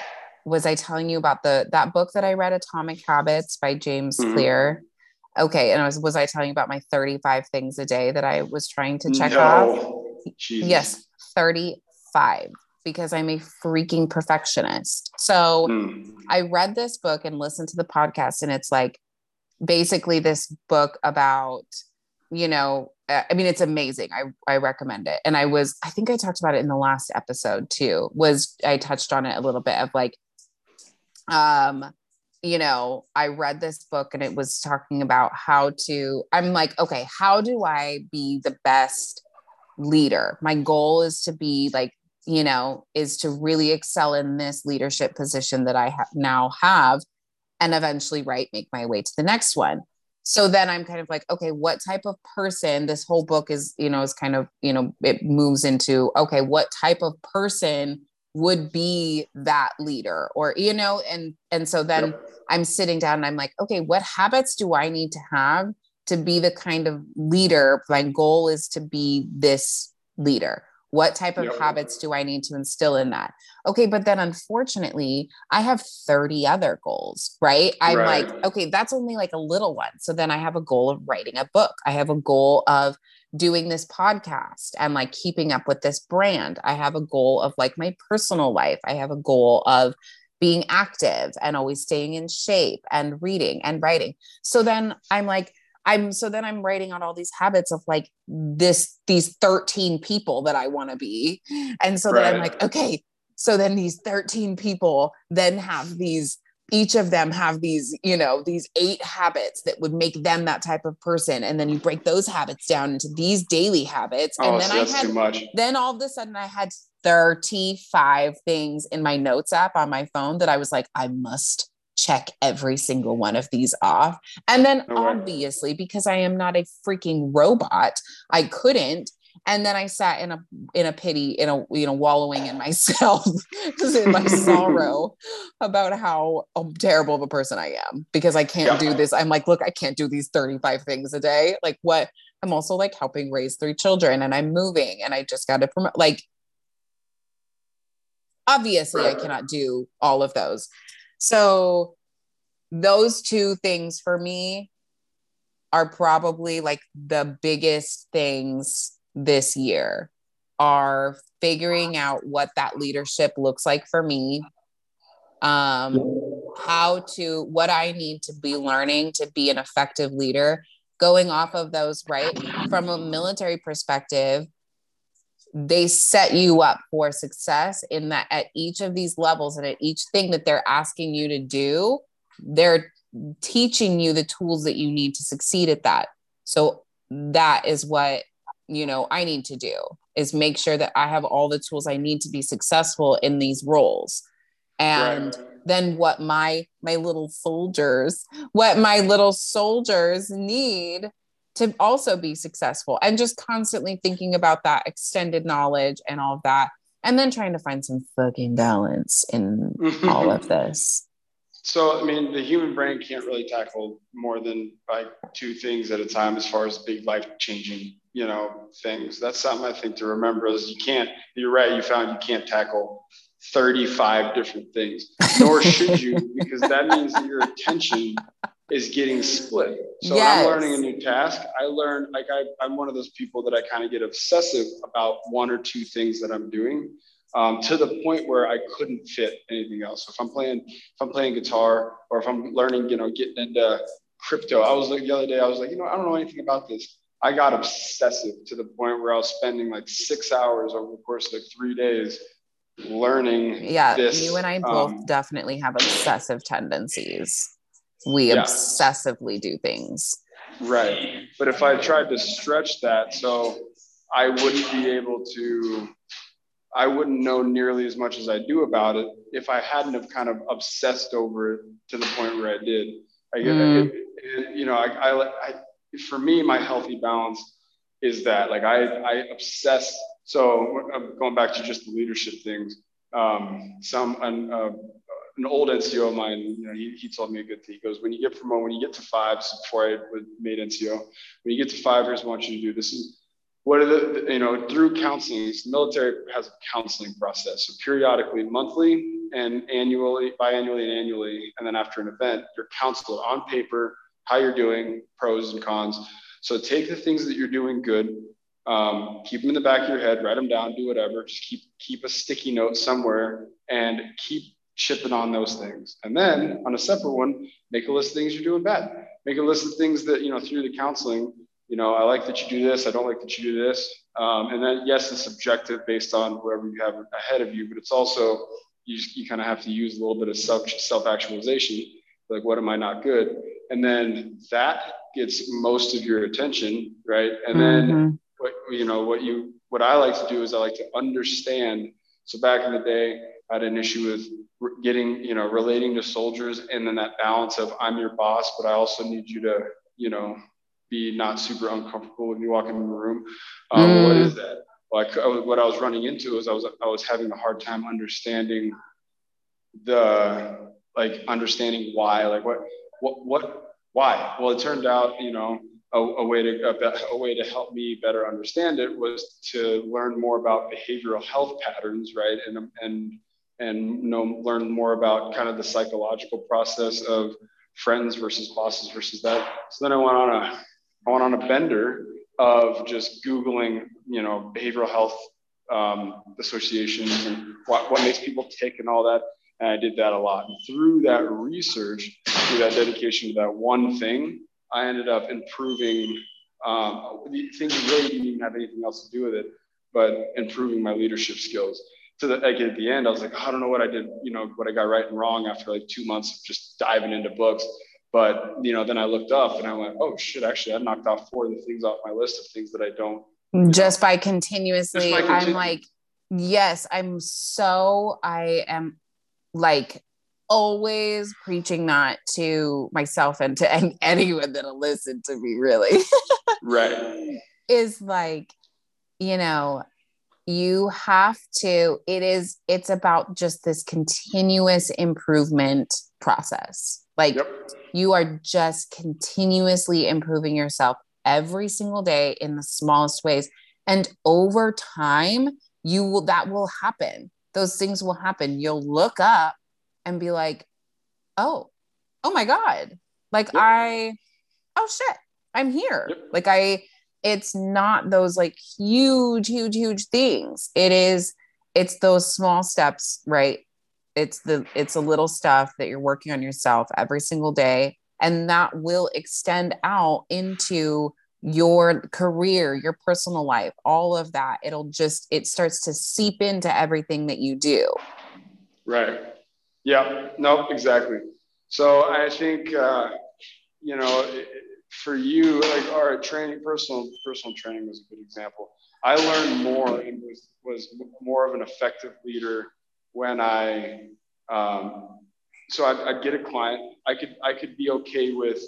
was i telling you about the that book that i read atomic habits by james mm-hmm. clear okay and I was was i telling you about my 35 things a day that i was trying to check no. off Jesus. yes 35 because I'm a freaking perfectionist. So mm. I read this book and listened to the podcast, and it's like basically this book about, you know, uh, I mean, it's amazing. I, I recommend it. And I was, I think I talked about it in the last episode too, was I touched on it a little bit of like, um, you know, I read this book and it was talking about how to, I'm like, okay, how do I be the best leader. My goal is to be like, you know, is to really excel in this leadership position that I ha- now have and eventually, right, make my way to the next one. So then I'm kind of like, okay, what type of person this whole book is, you know, is kind of, you know, it moves into, okay, what type of person would be that leader or you know and and so then yep. i'm sitting down and i'm like okay what habits do i need to have to be the kind of leader my goal is to be this leader what type of yep. habits do i need to instill in that? Okay but then unfortunately i have 30 other goals right? I'm right. like okay that's only like a little one. So then i have a goal of writing a book. I have a goal of doing this podcast and like keeping up with this brand. I have a goal of like my personal life. I have a goal of being active and always staying in shape and reading and writing. So then i'm like I'm so then I'm writing out all these habits of like this, these 13 people that I want to be. And so right. then I'm like, okay, so then these 13 people then have these each of them have these you know these eight habits that would make them that type of person and then you break those habits down into these daily habits oh, and then so i had then all of a sudden i had 35 things in my notes app on my phone that i was like i must check every single one of these off. And then obviously, because I am not a freaking robot, I couldn't. And then I sat in a in a pity, in a you know, wallowing in myself, in my sorrow about how um, terrible of a person I am because I can't yeah. do this. I'm like, look, I can't do these 35 things a day. Like what? I'm also like helping raise three children and I'm moving and I just got to promote like obviously I cannot do all of those. So those two things for me are probably like the biggest things this year are figuring out what that leadership looks like for me um how to what i need to be learning to be an effective leader going off of those right from a military perspective they set you up for success in that at each of these levels and at each thing that they're asking you to do, they're teaching you the tools that you need to succeed at that. So that is what, you know, I need to do is make sure that I have all the tools I need to be successful in these roles. And right. then what my my little soldiers, what my little soldiers need to also be successful and just constantly thinking about that extended knowledge and all of that and then trying to find some fucking balance in all of this. So i mean the human brain can't really tackle more than like two things at a time as far as big life changing you know things. That's something i think to remember is you can't you're right you found you can't tackle 35 different things nor should you because that means that your attention is getting split. So yes. when I'm learning a new task, I learn like I, I'm one of those people that I kind of get obsessive about one or two things that I'm doing um, to the point where I couldn't fit anything else. So if I'm playing, if I'm playing guitar or if I'm learning, you know, getting into crypto, I was like the other day, I was like, you know, I don't know anything about this. I got obsessive to the point where I was spending like six hours over the course of like three days learning. Yeah, this. you and I both um, definitely have obsessive tendencies we yeah. obsessively do things. Right. But if I tried to stretch that, so I wouldn't be able to, I wouldn't know nearly as much as I do about it if I hadn't have kind of obsessed over it to the point where I did. I, mm. it, it, you know, I, I, I, for me, my healthy balance is that like I, I obsess So going back to just the leadership things, um, some an, uh, an old NCO of mine, you know, he, he told me a good thing. He goes, when you get promoted, when you get to five, before I made NCO, when you get to five, here's what I want you to do. This is what are the, you know, through counseling, the military has a counseling process. So periodically, monthly and annually, biannually and annually, and then after an event, you're counseled on paper, how you're doing, pros and cons. So take the things that you're doing good, um, keep them in the back of your head, write them down, do whatever. Just keep keep a sticky note somewhere and keep chipping on those things. And then on a separate one, make a list of things you're doing bad. Make a list of things that you know through the counseling you know, I like that you do this. I don't like that you do this. Um, and then, yes, it's subjective based on whoever you have ahead of you, but it's also, you, you kind of have to use a little bit of self, self-actualization. Like, what am I not good? And then that gets most of your attention, right? And then mm-hmm. what, you know, what you, what I like to do is I like to understand. So back in the day, I had an issue with getting, you know, relating to soldiers and then that balance of I'm your boss, but I also need you to, you know, be not super uncomfortable when you walk into the room. Um, mm. What is that? Like what I was running into is I was I was having a hard time understanding the like understanding why like what what what why well it turned out you know a, a way to a, a, way to help me better understand it was to learn more about behavioral health patterns right and and and know learn more about kind of the psychological process of friends versus bosses versus that so then i went on a I went on a bender of just Googling, you know, behavioral health um, associations and what, what makes people tick and all that. And I did that a lot. And through that research, through that dedication to that one thing, I ended up improving um, things really didn't even have anything else to do with it, but improving my leadership skills. To the like at the end, I was like, oh, I don't know what I did, you know, what I got right and wrong after like two months of just diving into books. But you know, then I looked up and I went, oh shit, actually I knocked off four of the things off my list of things that I don't just by continuously just by I'm like, yes, I'm so I am like always preaching that to myself and to and anyone that'll listen to me really. right. Is like, you know, you have to it is it's about just this continuous improvement process like yep. you are just continuously improving yourself every single day in the smallest ways. And over time, you will that will happen. Those things will happen. You'll look up and be like, oh, oh my God. Like yep. I, oh shit, I'm here. Yep. Like I, it's not those like huge, huge, huge things. It is, it's those small steps, right? it's the it's a little stuff that you're working on yourself every single day and that will extend out into your career your personal life all of that. It'll just it starts to seep into everything that you do. Right. Yeah no exactly. So i think uh you know for you like our training personal personal training was a good example i learned more and was was more of an effective leader when I, um, so I'd, I'd, get a client, I could, I could be okay with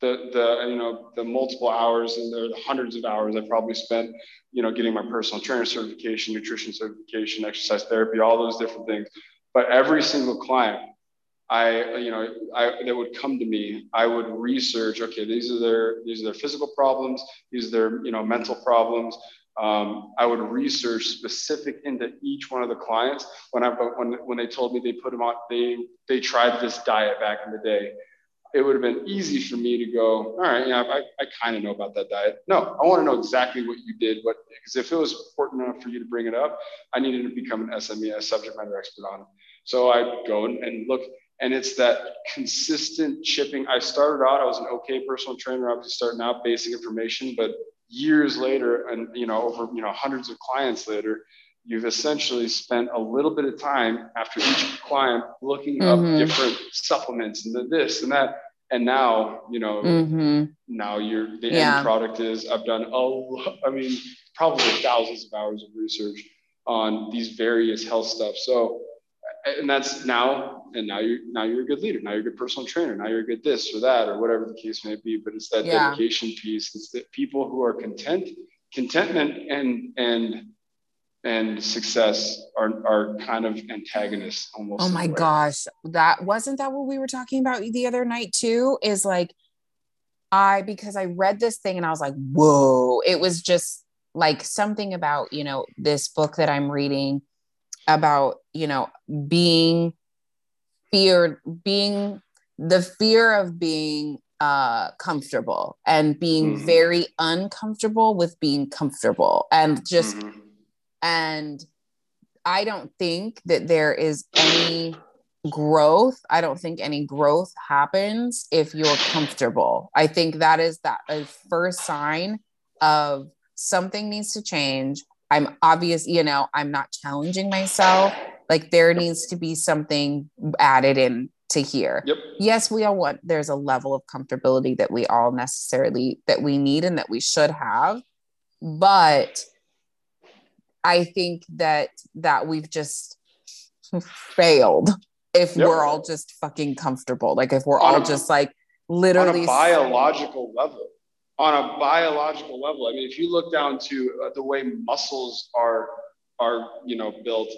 the, the, you know, the multiple hours and the hundreds of hours I probably spent, you know, getting my personal trainer certification, nutrition certification, exercise therapy, all those different things. But every single client, I, you know, I, that would come to me, I would research, okay, these are their, these are their physical problems. These are their, you know, mental problems um, I would research specific into each one of the clients. When I when when they told me they put them on, they they tried this diet back in the day. It would have been easy for me to go, all right, yeah, I, I kind of know about that diet. No, I want to know exactly what you did. What because if it was important enough for you to bring it up, I needed to become an SME, a subject matter expert on it. So I'd go and, and look, and it's that consistent chipping. I started out, I was an okay personal trainer, obviously starting out, basic information, but years later and you know over you know hundreds of clients later you've essentially spent a little bit of time after each client looking mm-hmm. up different supplements and the this and that and now you know mm-hmm. now you're the yeah. end product is i've done a i mean probably thousands of hours of research on these various health stuff so and that's now and now you're now you're a good leader now you're a good personal trainer now you're a good this or that or whatever the case may be but it's that yeah. dedication piece it's that people who are content contentment and and and success are are kind of antagonists almost. Oh my gosh, that wasn't that what we were talking about the other night too? Is like I because I read this thing and I was like, whoa! It was just like something about you know this book that I'm reading about you know being feared, being the fear of being uh comfortable and being mm-hmm. very uncomfortable with being comfortable and just mm-hmm. and i don't think that there is any growth i don't think any growth happens if you're comfortable i think that is that a first sign of something needs to change i'm obvious you know i'm not challenging myself like there needs to be something added in to here. Yep. Yes, we all want there's a level of comfortability that we all necessarily that we need and that we should have. But I think that that we've just failed if yep. we're all just fucking comfortable. Like if we're all just like literally on a biological level. On a biological level. I mean, if you look down to uh, the way muscles are are, you know, built,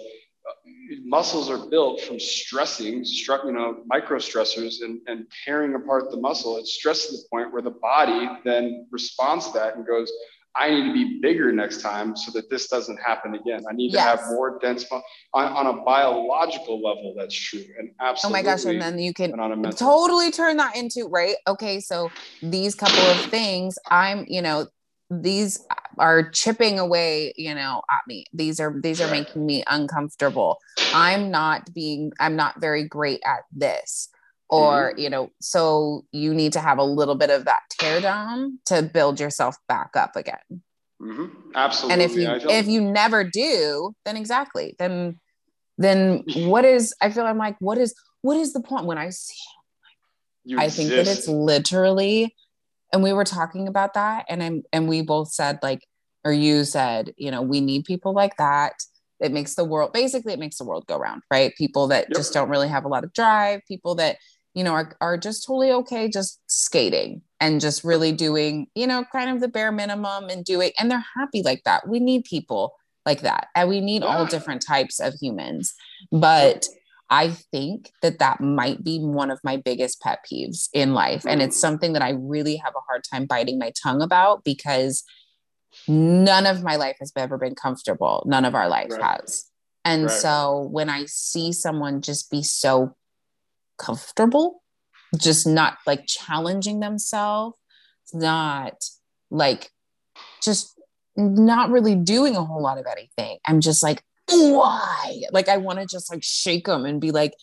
muscles are built from stressing, stru- you know, micro stressors and, and tearing apart the muscle. It's stressed to the point where the body then responds to that and goes, I need to be bigger next time so that this doesn't happen again. I need yes. to have more dense on, on a biological level. That's true. And absolutely. Oh my gosh. And then you can totally turn that into, right. Okay. So these couple of things I'm, you know, these are chipping away you know at me. These are these are making me uncomfortable. I'm not being i'm not very great at this. Or mm-hmm. you know so you need to have a little bit of that tear down to build yourself back up again. Mm-hmm. absolutely and if you if you never do then exactly. Then then what is i feel i'm like what is what is the point? When i see you i think that it's literally and we were talking about that and I'm, and we both said like or you said you know we need people like that. It makes the world basically it makes the world go round right? People that yep. just don't really have a lot of drive people that you know are, are just totally okay just skating and just really doing you know kind of the bare minimum and doing and they're happy like that. We need people like that and we need yeah. all different types of humans. But I think that that might be one of my biggest pet peeves in life. And it's something that I really have a hard time biting my tongue about because none of my life has ever been comfortable. None of our life right. has. And right. so when I see someone just be so comfortable, just not like challenging themselves, not like just not really doing a whole lot of anything. I'm just like, why? Like I want to just like shake them and be like,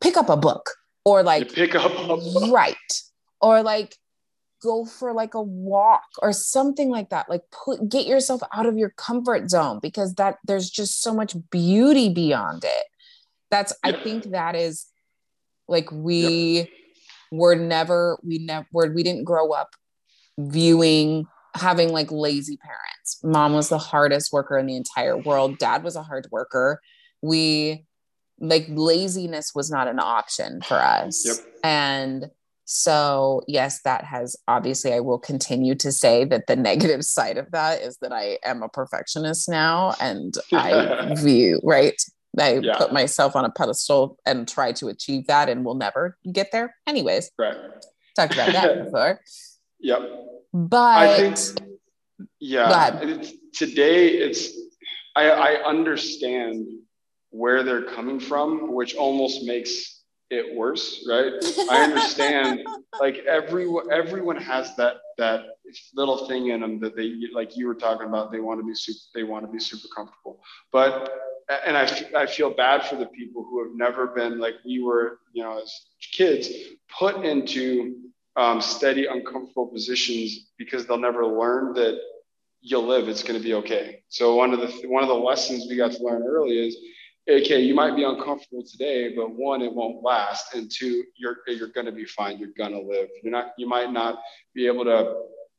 pick up a book or like you pick up a book. right or like go for like a walk or something like that like put get yourself out of your comfort zone because that there's just so much beauty beyond it that's i think that is like we yep. were never we never we didn't grow up viewing having like lazy parents. Mom was the hardest worker in the entire world. Dad was a hard worker. We like laziness was not an option for us. Yep. And so, yes, that has obviously, I will continue to say that the negative side of that is that I am a perfectionist now and I view, right? I yeah. put myself on a pedestal and try to achieve that and will never get there. Anyways, right. talked about that before. Yep. But I think, yeah, it's, today it's, I, I understand where they're coming from, which almost makes it worse, right? I understand like everyone, everyone has that, that little thing in them that they, like you were talking about, they want to be super, they want to be super comfortable, but and I, I feel bad for the people who have never been like we were, you know, as kids, put into um, steady, uncomfortable positions because they'll never learn that you'll live. It's going to be okay. So one of the one of the lessons we got to learn early is, okay, you might be uncomfortable today, but one, it won't last, and two, you're you're going to be fine. You're going to live. You're not. You might not be able to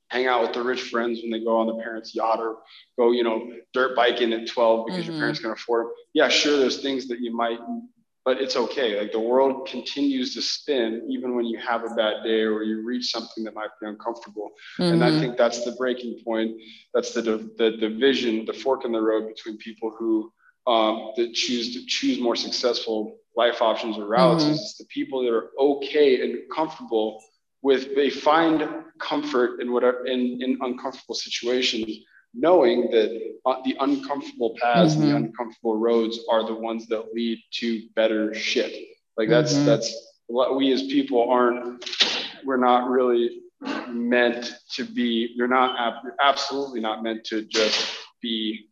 hang out with the rich friends when they go on the parents' yacht or go, you know, dirt biking at 12 because mm-hmm. your parents can afford. Them. Yeah, sure. There's things that you might but it's okay. Like the world continues to spin even when you have a bad day or you reach something that might be uncomfortable. Mm-hmm. And I mm-hmm. think that's the breaking point. That's the, the division, the fork in the road between people who um, that choose to choose more successful life options or routes. Mm-hmm. It's the people that are okay and comfortable with they find comfort in whatever in, in uncomfortable situations knowing that uh, the uncomfortable paths mm-hmm. and the uncomfortable roads are the ones that lead to better shit like that's mm-hmm. that's what we as people aren't we're not really meant to be you're not absolutely not meant to just be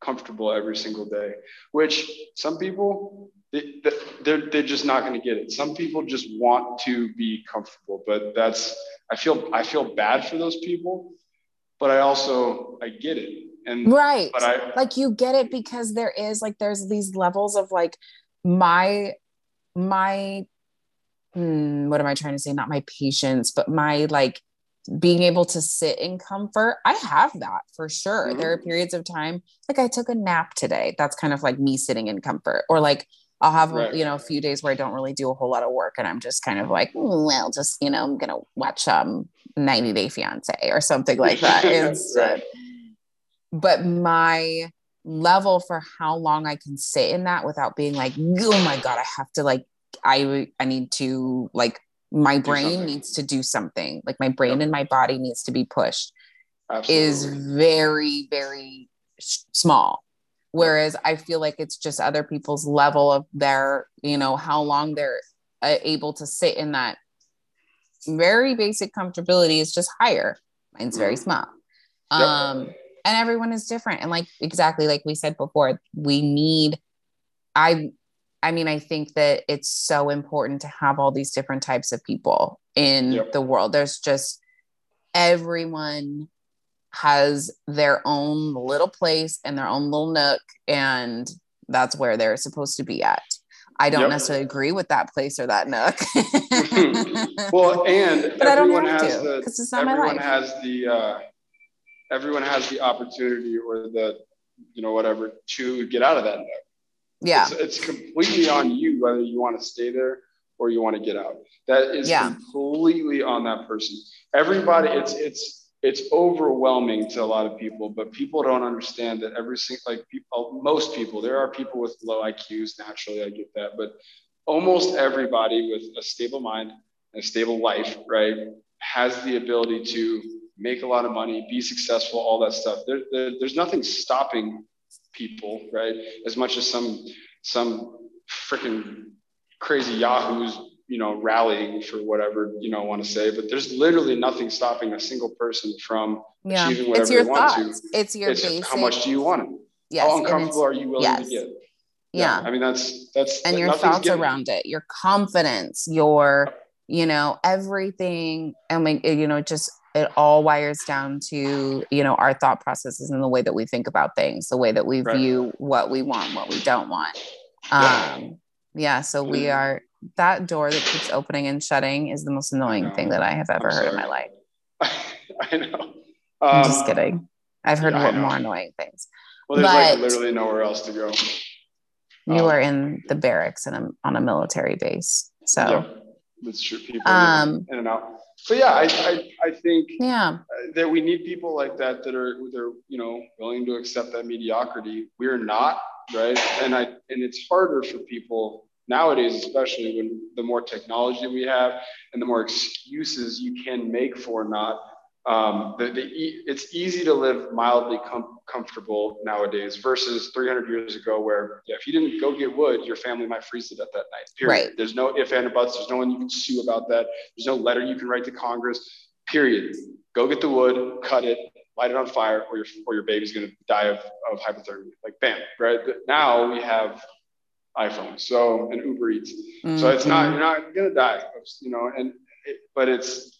comfortable every single day which some people they, they're, they're just not going to get it some people just want to be comfortable but that's i feel i feel bad for those people but I also I get it. And right. But I like you get it because there is like there's these levels of like my my hmm, what am I trying to say? Not my patience, but my like being able to sit in comfort. I have that for sure. Mm-hmm. There are periods of time like I took a nap today. That's kind of like me sitting in comfort. Or like I'll have right. you know a few days where I don't really do a whole lot of work and I'm just kind of like, mm, well, just you know, I'm gonna watch um 90 Day Fiance or something like that instead. But my level for how long I can sit in that without being like, oh my God, I have to like, I I need to like my brain needs to do something. Like my brain yep. and my body needs to be pushed. Absolutely. Is very, very small. Whereas I feel like it's just other people's level of their, you know, how long they're uh, able to sit in that very basic comfortability is just higher. Mine's very mm-hmm. small. Um, and everyone is different. And like exactly like we said before, we need I I mean, I think that it's so important to have all these different types of people in yep. the world. There's just everyone has their own little place and their own little nook, and that's where they're supposed to be at. I don't yep. necessarily agree with that place or that nook. well, and but everyone has to, the it's not everyone has the uh, everyone has the opportunity or the you know whatever to get out of that nook. Yeah, it's, it's completely on you whether you want to stay there or you want to get out. That is yeah. completely on that person. Everybody, it's it's it's overwhelming to a lot of people, but people don't understand that every single, like people, oh, most people, there are people with low IQs naturally, I get that, but almost everybody with a stable mind and a stable life, right, has the ability to make a lot of money, be successful, all that stuff. There, there, there's nothing stopping people, right? As much as some, some freaking crazy yahoos you know, rallying for whatever, you know, want to say, but there's literally nothing stopping a single person from yeah. achieving whatever they want thoughts. to. It's your it's basic. How much do you want it? Yes. How uncomfortable are you willing yes. to get? Yeah. yeah. I mean, that's, that's, and your thoughts getting... around it, your confidence, your, you know, everything. And we, you know, just, it all wires down to, you know, our thought processes and the way that we think about things, the way that we right. view what we want, what we don't want. Um, yeah. So we are, that door that keeps opening and shutting is the most annoying thing that I have ever heard in my life. I know. Um, I'm just um, kidding. I've heard yeah, more annoying things. Well, there's but like literally nowhere else to go. You um, are in the barracks and on a military base. So yeah, that's true. People um, in and out. So yeah, I, I, I think yeah that we need people like that that are they're you know willing to accept that mediocrity. We're not right, and I and it's harder for people nowadays, especially when the more technology we have and the more excuses you can make for not, um, the, the it's easy to live mildly com- comfortable nowadays versus 300 years ago, where yeah, if you didn't go get wood, your family might freeze to death that night. Period. Right. There's no if and buts. There's no one you can sue about that. There's no letter you can write to Congress. Period. Go get the wood, cut it, light it on fire, or your or your baby's gonna die of, of hypothermia. Like bam, right? But now we have iPhone. So and Uber Eats. Mm-hmm. So it's not you're not gonna die, you know. And it, but it's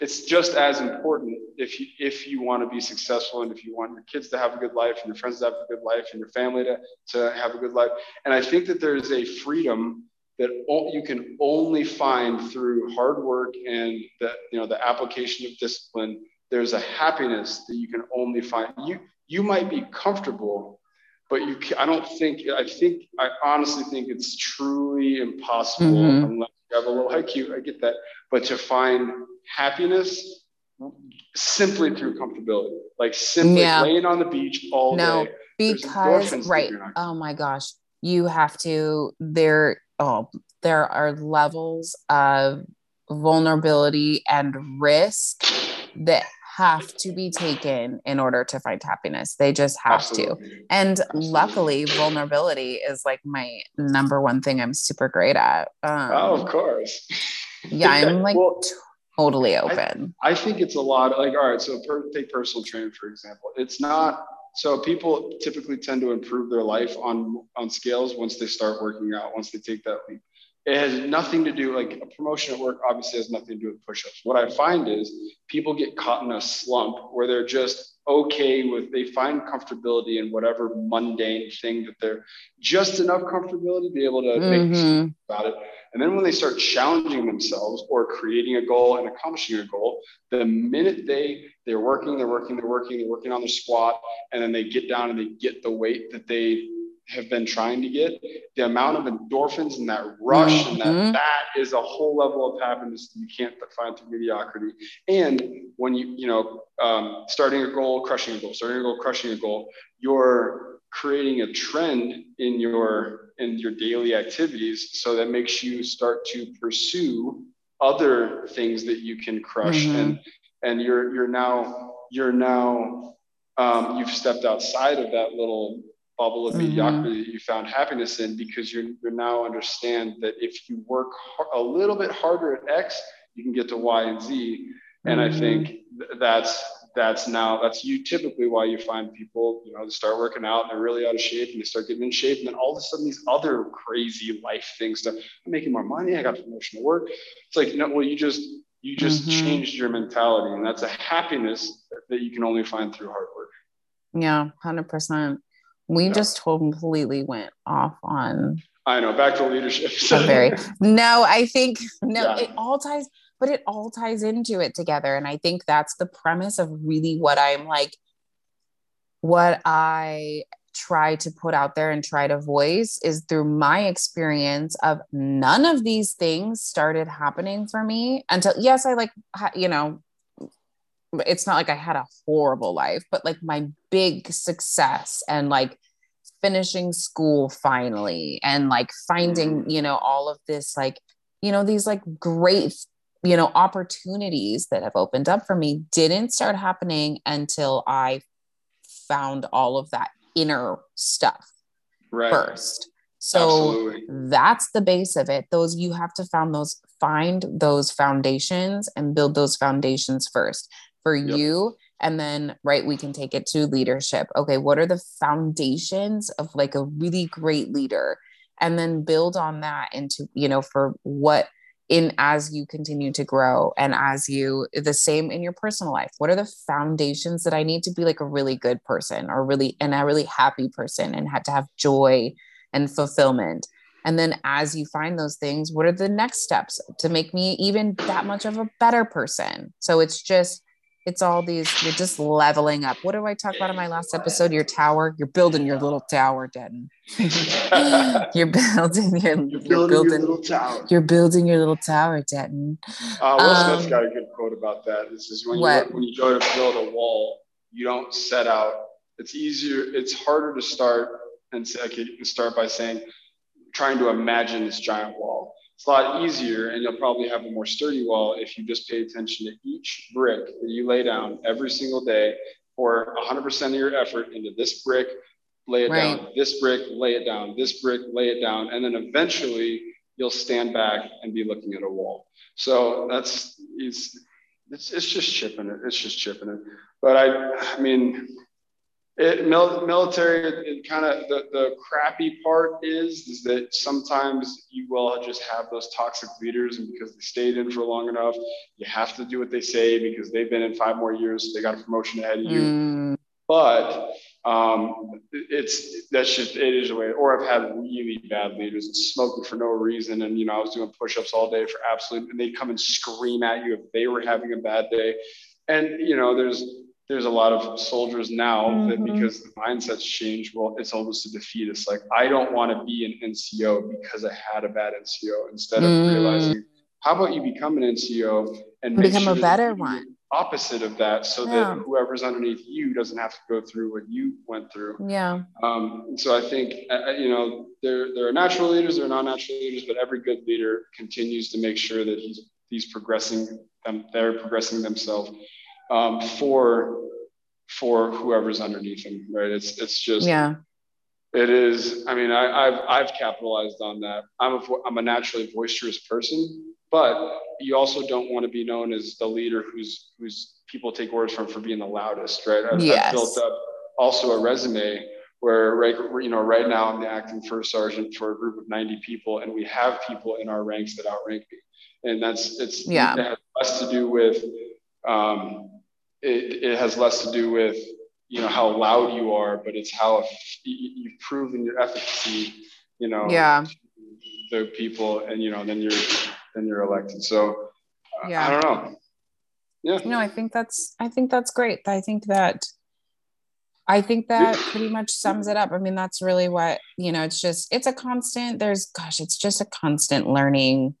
it's just as important if you if you want to be successful and if you want your kids to have a good life and your friends to have a good life and your family to, to have a good life. And I think that there's a freedom that you can only find through hard work and the you know the application of discipline. There's a happiness that you can only find. You you might be comfortable but you I don't think I think I honestly think it's truly impossible mm-hmm. unless you have a little IQ. I get that, but to find happiness simply through comfortability, like simply yeah. laying on the beach all day. no, day. because right. Oh my gosh, you have to. There, oh, there are levels of vulnerability and risk that have to be taken in order to find happiness. They just have Absolutely. to. And Absolutely. luckily, vulnerability is like my number one thing I'm super great at. Um, oh, of course. yeah, I'm like well, totally open. I, I, think it's a lot like, all right, so per, take personal training, for example. It's not so people typically tend to improve their life on on scales once they start working out, once they take that leap it has nothing to do like a promotion at work obviously has nothing to do with push-ups what i find is people get caught in a slump where they're just okay with they find comfortability in whatever mundane thing that they're just enough comfortability to be able to mm-hmm. make about it and then when they start challenging themselves or creating a goal and accomplishing a goal the minute they they're working they're working they're working they're working on their squat and then they get down and they get the weight that they have been trying to get, the amount of endorphins and that rush mm-hmm. and that mm-hmm. that is a whole level of happiness that you can't find through mediocrity. And when you, you know, um, starting a goal, crushing a goal, starting a goal, crushing a goal, you're creating a trend in your in your daily activities. So that makes you start to pursue other things that you can crush mm-hmm. and and you're you're now you're now um, you've stepped outside of that little bubble of mm-hmm. mediocrity that you found happiness in because you you now understand that if you work a little bit harder at X, you can get to Y and Z. And mm-hmm. I think that's that's now that's you typically why you find people you know they start working out and they're really out of shape and they start getting in shape and then all of a sudden these other crazy life things stuff i'm making more money i got promotion to work it's like no well you just you just mm-hmm. changed your mentality and that's a happiness that you can only find through hard work yeah 100% we just completely went off on I know back to leadership. very no, I think no, yeah. it all ties, but it all ties into it together. And I think that's the premise of really what I'm like, what I try to put out there and try to voice is through my experience of none of these things started happening for me until yes, I like you know it's not like I had a horrible life, but like my big success and like finishing school finally and like finding, mm-hmm. you know, all of this, like, you know, these like great, you know, opportunities that have opened up for me didn't start happening until I found all of that inner stuff right. first. So Absolutely. that's the base of it. Those you have to find those find those foundations and build those foundations first for yep. you and then right we can take it to leadership. Okay what are the foundations of like a really great leader? And then build on that into you know for what in as you continue to grow and as you the same in your personal life what are the foundations that i need to be like a really good person or really and a really happy person and had to have joy and fulfillment? And then as you find those things what are the next steps to make me even that much of a better person? So it's just it's all these you're just leveling up. What do i talk about in my last episode? Your tower? You're building your little tower denton. You're building your you're, you're building, your little tower. you're building your little tower denton. Uh, will um, smith's got a good quote about that? This is when you when you go to build a wall you don't set out. It's easier it's harder to start and say okay you can start by saying trying to imagine this giant wall it's a lot easier and you'll probably have a more sturdy wall if you just pay attention to each brick that you lay down every single day for 100% of your effort into this brick lay it right. down this brick lay it down this brick lay it down and then eventually you'll stand back and be looking at a wall so that's it's it's, it's just chipping it it's just chipping it but i i mean it, mil- military, it kind of the, the crappy part is is that sometimes you will just have those toxic leaders, and because they stayed in for long enough, you have to do what they say because they've been in five more years, they got a promotion ahead of you. Mm. But um, it's that's just it is a way. Or I've had really bad leaders smoking for no reason, and you know I was doing push-ups all day for absolute, and they come and scream at you if they were having a bad day, and you know there's there's a lot of soldiers now mm-hmm. that because the mindsets change, well, it's almost a defeat. It's like I don't want to be an NCO because I had a bad NCO. Instead of mm. realizing, how about you become an NCO and become sure a better one? Opposite of that, so yeah. that whoever's underneath you doesn't have to go through what you went through. Yeah. Um, so I think uh, uh, you know there there are natural leaders, there are non-natural leaders, but every good leader continues to make sure that he's he's progressing them, they're progressing themselves um, for for whoever's underneath him, right? It's it's just yeah. It is. I mean, I, have I've capitalized on that. I'm a I'm a naturally boisterous person, but you also don't want to be known as the leader who's who's people take orders from for being the loudest, right? I've, yes. I've built up also a resume where right you know right now I'm the acting first sergeant for a group of 90 people, and we have people in our ranks that outrank me, and that's it's yeah. It has less to do with um, it, it has less to do with you know how loud you are, but it's how you've proven your efficacy. You know, yeah, the people, and you know, then you're then you're elected. So uh, yeah, I don't know. Yeah, no, I think that's I think that's great. I think that I think that pretty much sums it up. I mean, that's really what you know. It's just it's a constant. There's gosh, it's just a constant learning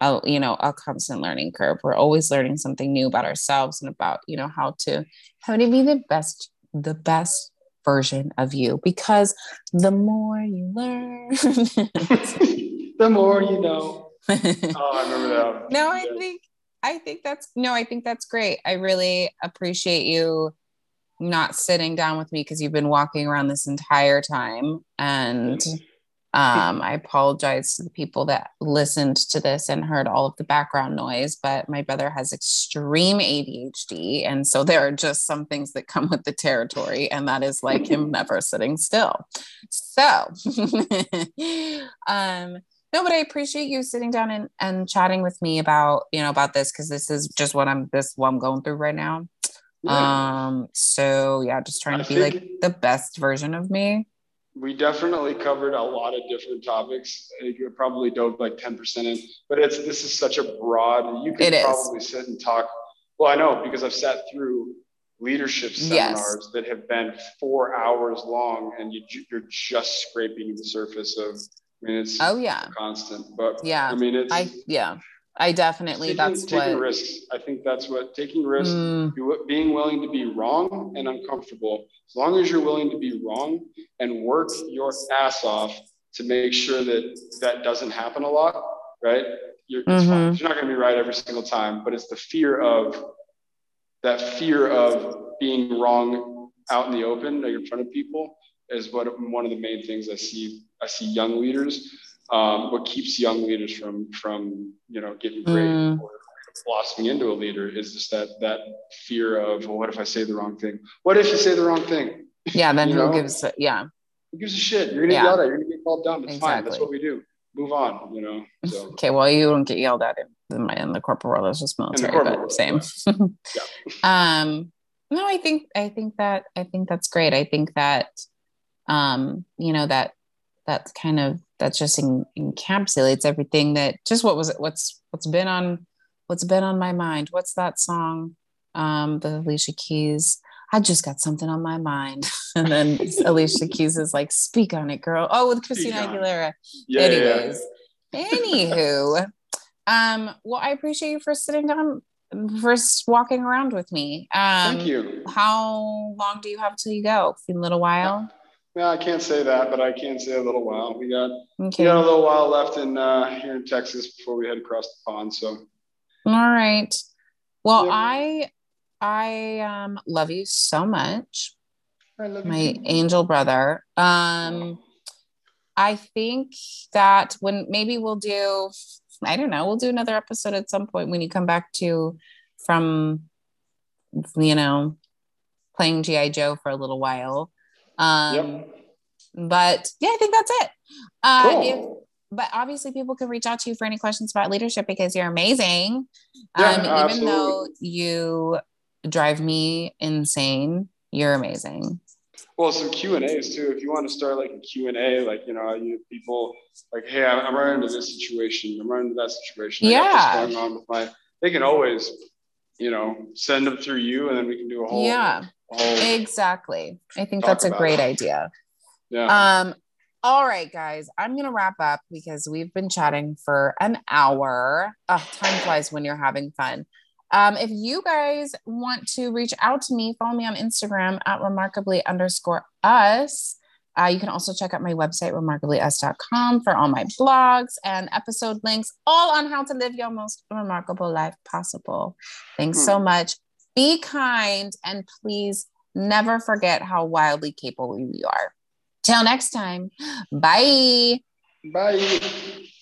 a you know a constant learning curve. We're always learning something new about ourselves and about you know how to how to be the best the best version of you. Because the more you learn the more you know. Oh i remember that. No i think i think that's no i think that's great. I really appreciate you not sitting down with me because you've been walking around this entire time and um, I apologize to the people that listened to this and heard all of the background noise, but my brother has extreme ADHD. And so there are just some things that come with the territory, and that is like him never sitting still. So, um, no, but I appreciate you sitting down and, and chatting with me about, you know, about this because this is just what I'm this what I'm going through right now. Yeah. Um, so yeah, just trying I to be like the best version of me we definitely covered a lot of different topics. You probably dove like 10% in, but it's this is such a broad, you could probably sit and talk. Well, I know because I've sat through leadership seminars yes. that have been four hours long and you, you're just scraping the surface of, I mean, it's oh yeah, constant, but yeah, I mean, it's, I, yeah. I definitely taking, that's taking what risks. I think that's what taking risks, mm. being willing to be wrong and uncomfortable. As long as you're willing to be wrong and work your ass off to make sure that that doesn't happen a lot, right? You're, mm-hmm. you're not going to be right every single time, but it's the fear of that fear of being wrong out in the open, like in front of people, is what one of the main things I see. I see young leaders um, what keeps young leaders from from you know getting great mm. or blossoming into a leader is just that that fear of well, what if I say the wrong thing? What if you say the wrong thing? Yeah, then who know? gives a, yeah. Who gives a shit? You're gonna yeah. get yelled at. You're gonna get called dumb. It's exactly. fine. That's what we do. Move on. You know. So. okay. Well, you don't get yelled at in, my in the corporate world. It's just military, but world, same. yeah. um. No, I think I think that I think that's great. I think that um, you know that that's kind of that just encapsulates everything that just what was it what's what's been on what's been on my mind. What's that song? Um the alicia keys. I just got something on my mind. And then alicia keys is like speak on it girl. Oh with christina aguilera. Yeah, anyways yeah. anywho um well i appreciate you for sitting down first walking around with me. Um thank you. how long do you have till you go? A little while no, I can't say that, but I can say a little while. We got okay. we got a little while left in uh, here in Texas before we head across the pond. So, all right. Well, yeah. I I um, love you so much. I love my you. angel brother. Um, I think that when maybe we'll do, I don't know, we'll do another episode at some point when you come back to from, you know, playing GI Joe for a little while. Um, yep. But yeah, I think that's it. Uh, cool. if, but obviously, people can reach out to you for any questions about leadership because you're amazing. Yeah, um, even absolutely. though you drive me insane, you're amazing. Well, some Q and A's too. If you want to start like a Q and A, like you know, you people like, hey, I'm running into this situation. I'm running into that situation. I yeah. going on with my. They can always, you know, send them through you, and then we can do a whole. Yeah whole Exactly. I think that's a great it. idea. yeah. Um, all right, guys, I'm gonna wrap up because we've been chatting for an hour. Uh, time flies when you're having fun. Um, if you guys want to reach out to me, follow me on Instagram at remarkably underscore us. Uh, you can also check out my website, remarkablyus.com, for all my blogs and episode links, all on how to live your most remarkable life possible. Thanks Hmm. so much. Be kind and please never forget how wildly capable you are. Till next time, bye. Bye.